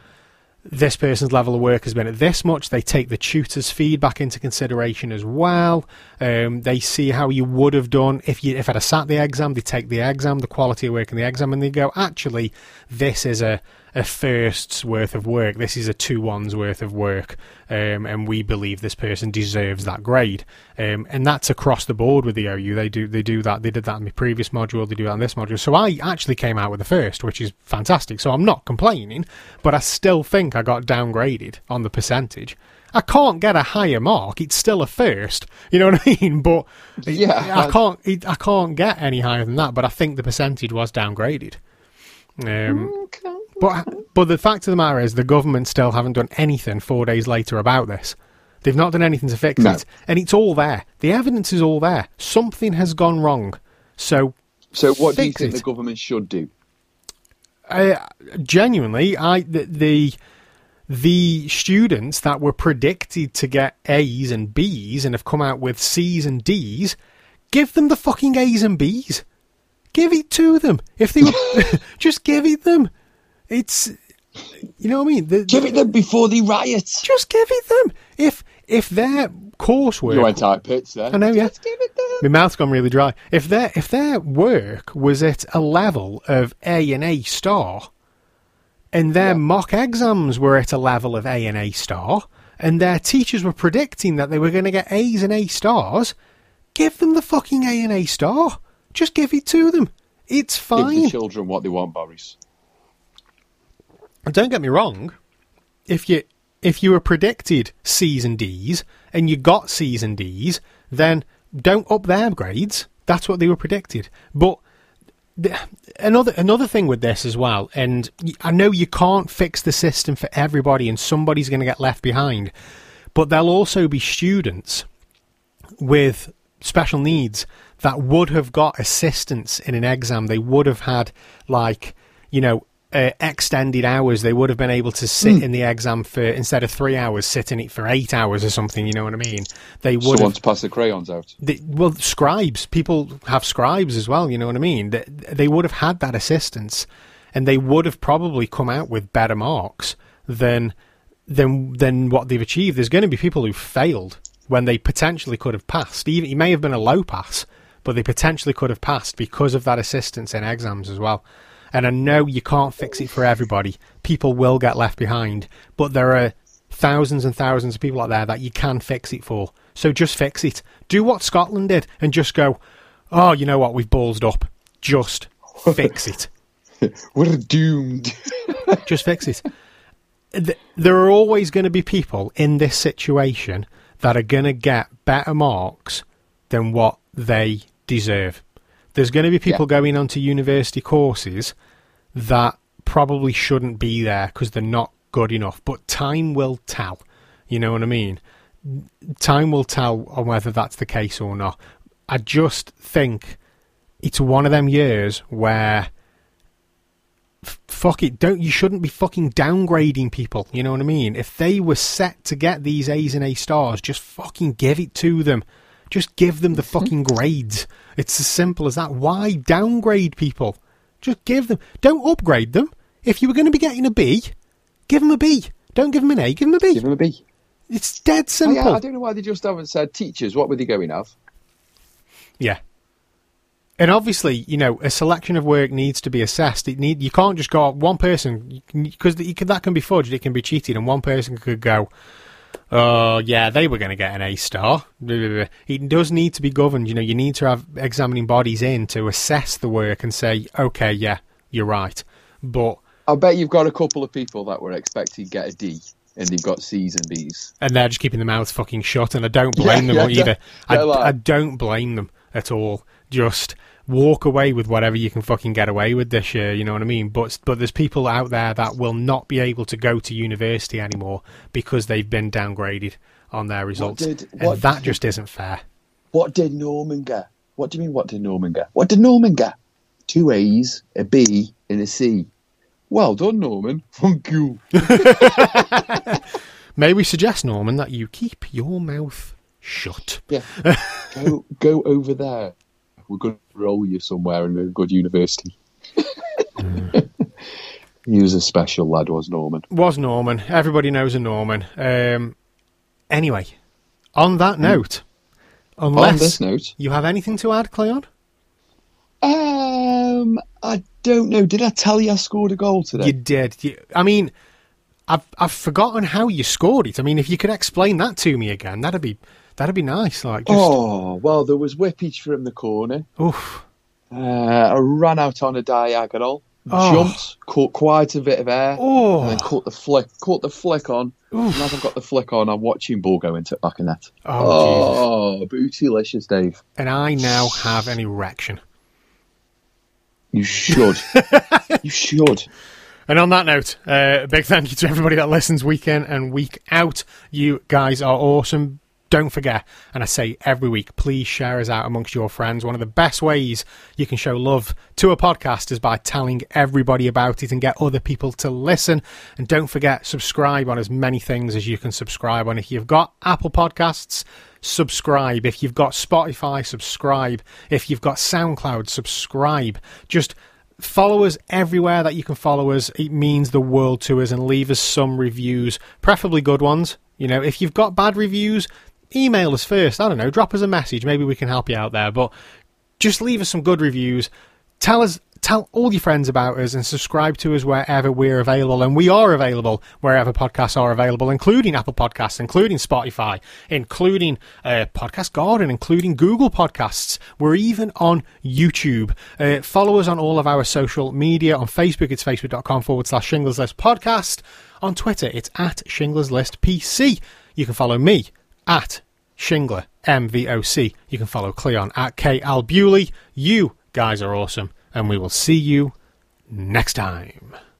This person's level of work has been at this much. They take the tutor's feedback into consideration as well. Um, they see how you would have done if you if I'd have sat the exam. They take the exam, the quality of work in the exam, and they go, actually, this is a a first's worth of work. This is a two ones worth of work, um, and we believe this person deserves that grade. Um, and that's across the board with the OU. They do they do that. They did that in the previous module. They do that in this module. So I actually came out with a first, which is fantastic. So I'm not complaining, but I still think I got downgraded on the percentage. I can't get a higher mark. It's still a first. You know what I mean? But Yeah. I can't. I can't get any higher than that. But I think the percentage was downgraded. Um, Okay. But but the fact of the matter is, the government still haven't done anything four days later about this. They've not done anything to fix No. it, and it's all there. The evidence is all there. Something has gone wrong. So, So, what do you think it. the government should do? uh, genuinely, I the, the the students that were predicted to get A's and B's and have come out with C's and D's, give them the fucking A's and B's. Give it to them. If they were, just give it them. It's, you know what I mean. The- Give it them before the riots. just give it them. If if their coursework, You went out pits there. I know, yeah. Just give it them. my mouth's gone really dry. If their if their work was at a level of A and A star, and their Yeah. mock exams were at a level of A and A star, and their teachers were predicting that they were going to get A's and A stars, give them the fucking A and A star. Just give it to them. It's fine. Give the children what they want, Boris. Don't get me wrong, if you if you were predicted C's and D's and you got C's and D's, then don't up their grades. That's what they were predicted. But the, another another thing with this as well, and I know you can't fix the system for everybody, and somebody's going to get left behind. But there'll also be students with special needs that would have got assistance in an exam. They would have had like you know uh, extended hours. They would have been able to sit in the exam for instead of three hours, sit in it for eight hours or something. You know what I mean? They would Someone have to pass the crayons out. they, well, scribes. People have scribes as well. You know what I mean? They, they would have had that assistance, and they would have probably come out with better marks than than than what they've achieved. There's going to be people who failed when they potentially could have passed. Even it may have been a low pass, but they potentially could have passed because of that assistance in exams as well. And I know you can't fix it for everybody. People will get left behind, but there are thousands and thousands of people out there that you can fix it for. So just fix it. Do what Scotland did and just go, oh, you know what, we've ballsed up. Just fix it. We're doomed. Just fix it. Th- There are always going to be people in this situation that are going to get better marks than what they deserve. There's going to be people going on to university courses that probably shouldn't be there because they're not good enough, but time will tell. You know what I mean? Time will tell on whether that's the case or not. I just think it's one of them years where f- fuck it, don't you shouldn't be fucking downgrading people. You know what I mean? If they were set to get these A's and A stars, just fucking give it to them. Just give them the fucking grades. It's as simple as that. Why downgrade people? Just give them. Don't upgrade them. If you were going to be getting a B, give them a B. Don't give them an A. Give them a B. Give them a B. It's dead I, simple. I don't know why they just haven't said teachers. What were they going of? Yeah. And obviously, you know, a selection of work needs to be assessed. It need you can't just go one person because that can be fudged. It can be cheated, and one person could go, "Oh, yeah, they were going to get an A star." It does need to be governed. You know, you need to have examining bodies in to assess the work and say, "Okay, yeah, you're right," but I bet you've got a couple of people that were expecting to get a D and they've got C's and B's. and they're just keeping their mouths fucking shut, and I don't blame Yeah, them yeah, either. I, like- I don't blame them at all. Just walk away with whatever you can fucking get away with this year. You know what I mean? But but there's people out there that will not be able to go to university anymore because they've been downgraded on their results, did- and that did- just isn't fair. What did Norman get? What do you mean, what did Norman get? What did Norman get? Two A's, a B, and a C. Well done, Norman. Thank you. May we suggest, Norman, that you keep your mouth shut? Yeah. go go over there. We're going to roll you somewhere in a good university. he was a special lad, was Norman. was Norman. Everybody knows a Norman. Um, anyway, on that note, unless On this note, you have anything to add, Cleon, um, I don't know. Did I tell you I scored a goal today? you did. You, I mean, I've I've forgotten how you scored it. I mean, if you could explain that to me again, that'd be that'd be nice. Like, just Oh well, there was whippage from the corner. oof. Uh, I ran out on a diagonal, Oh. jumped, caught quite a bit of air, Oh. and then caught the flick, caught the flick on. Oof. And as I've got the flick on, I'm watching ball go into back of net. Oh, Oh, bootylicious, Dave. And I now have an erection. You should. you should. And on that note, uh, a big thank you to everybody that listens week in and week out. You guys are awesome. Don't forget, and I say every week, please share us out amongst your friends. One of the best ways you can show love to a podcast is by telling everybody about it and get other people to listen. And don't forget, subscribe on as many things as you can subscribe on. If you've got Apple Podcasts, subscribe. If you've got Spotify, subscribe. If you've got SoundCloud, subscribe. Just follow us everywhere that you can follow us. It means the world to us and leave us some reviews, preferably good ones. You know, if you've got bad reviews, email us first. I don't know, drop us a message. Maybe we can help you out there. But just leave us some good reviews. Tell us tell all your friends about us and subscribe to us wherever we're available. And we are available wherever podcasts are available, including Apple Podcasts, including Spotify, including uh, Podcast Garden, including Google Podcasts. We're even on YouTube. Uh, follow us on all of our social media. On Facebook, it's facebook.com forward slash Shingles List Podcast. On Twitter, it's at Shingles List PC. You can follow me at Shingler MVOC. You can follow Cleon at K Albuli. You guys are awesome and we will see you next time.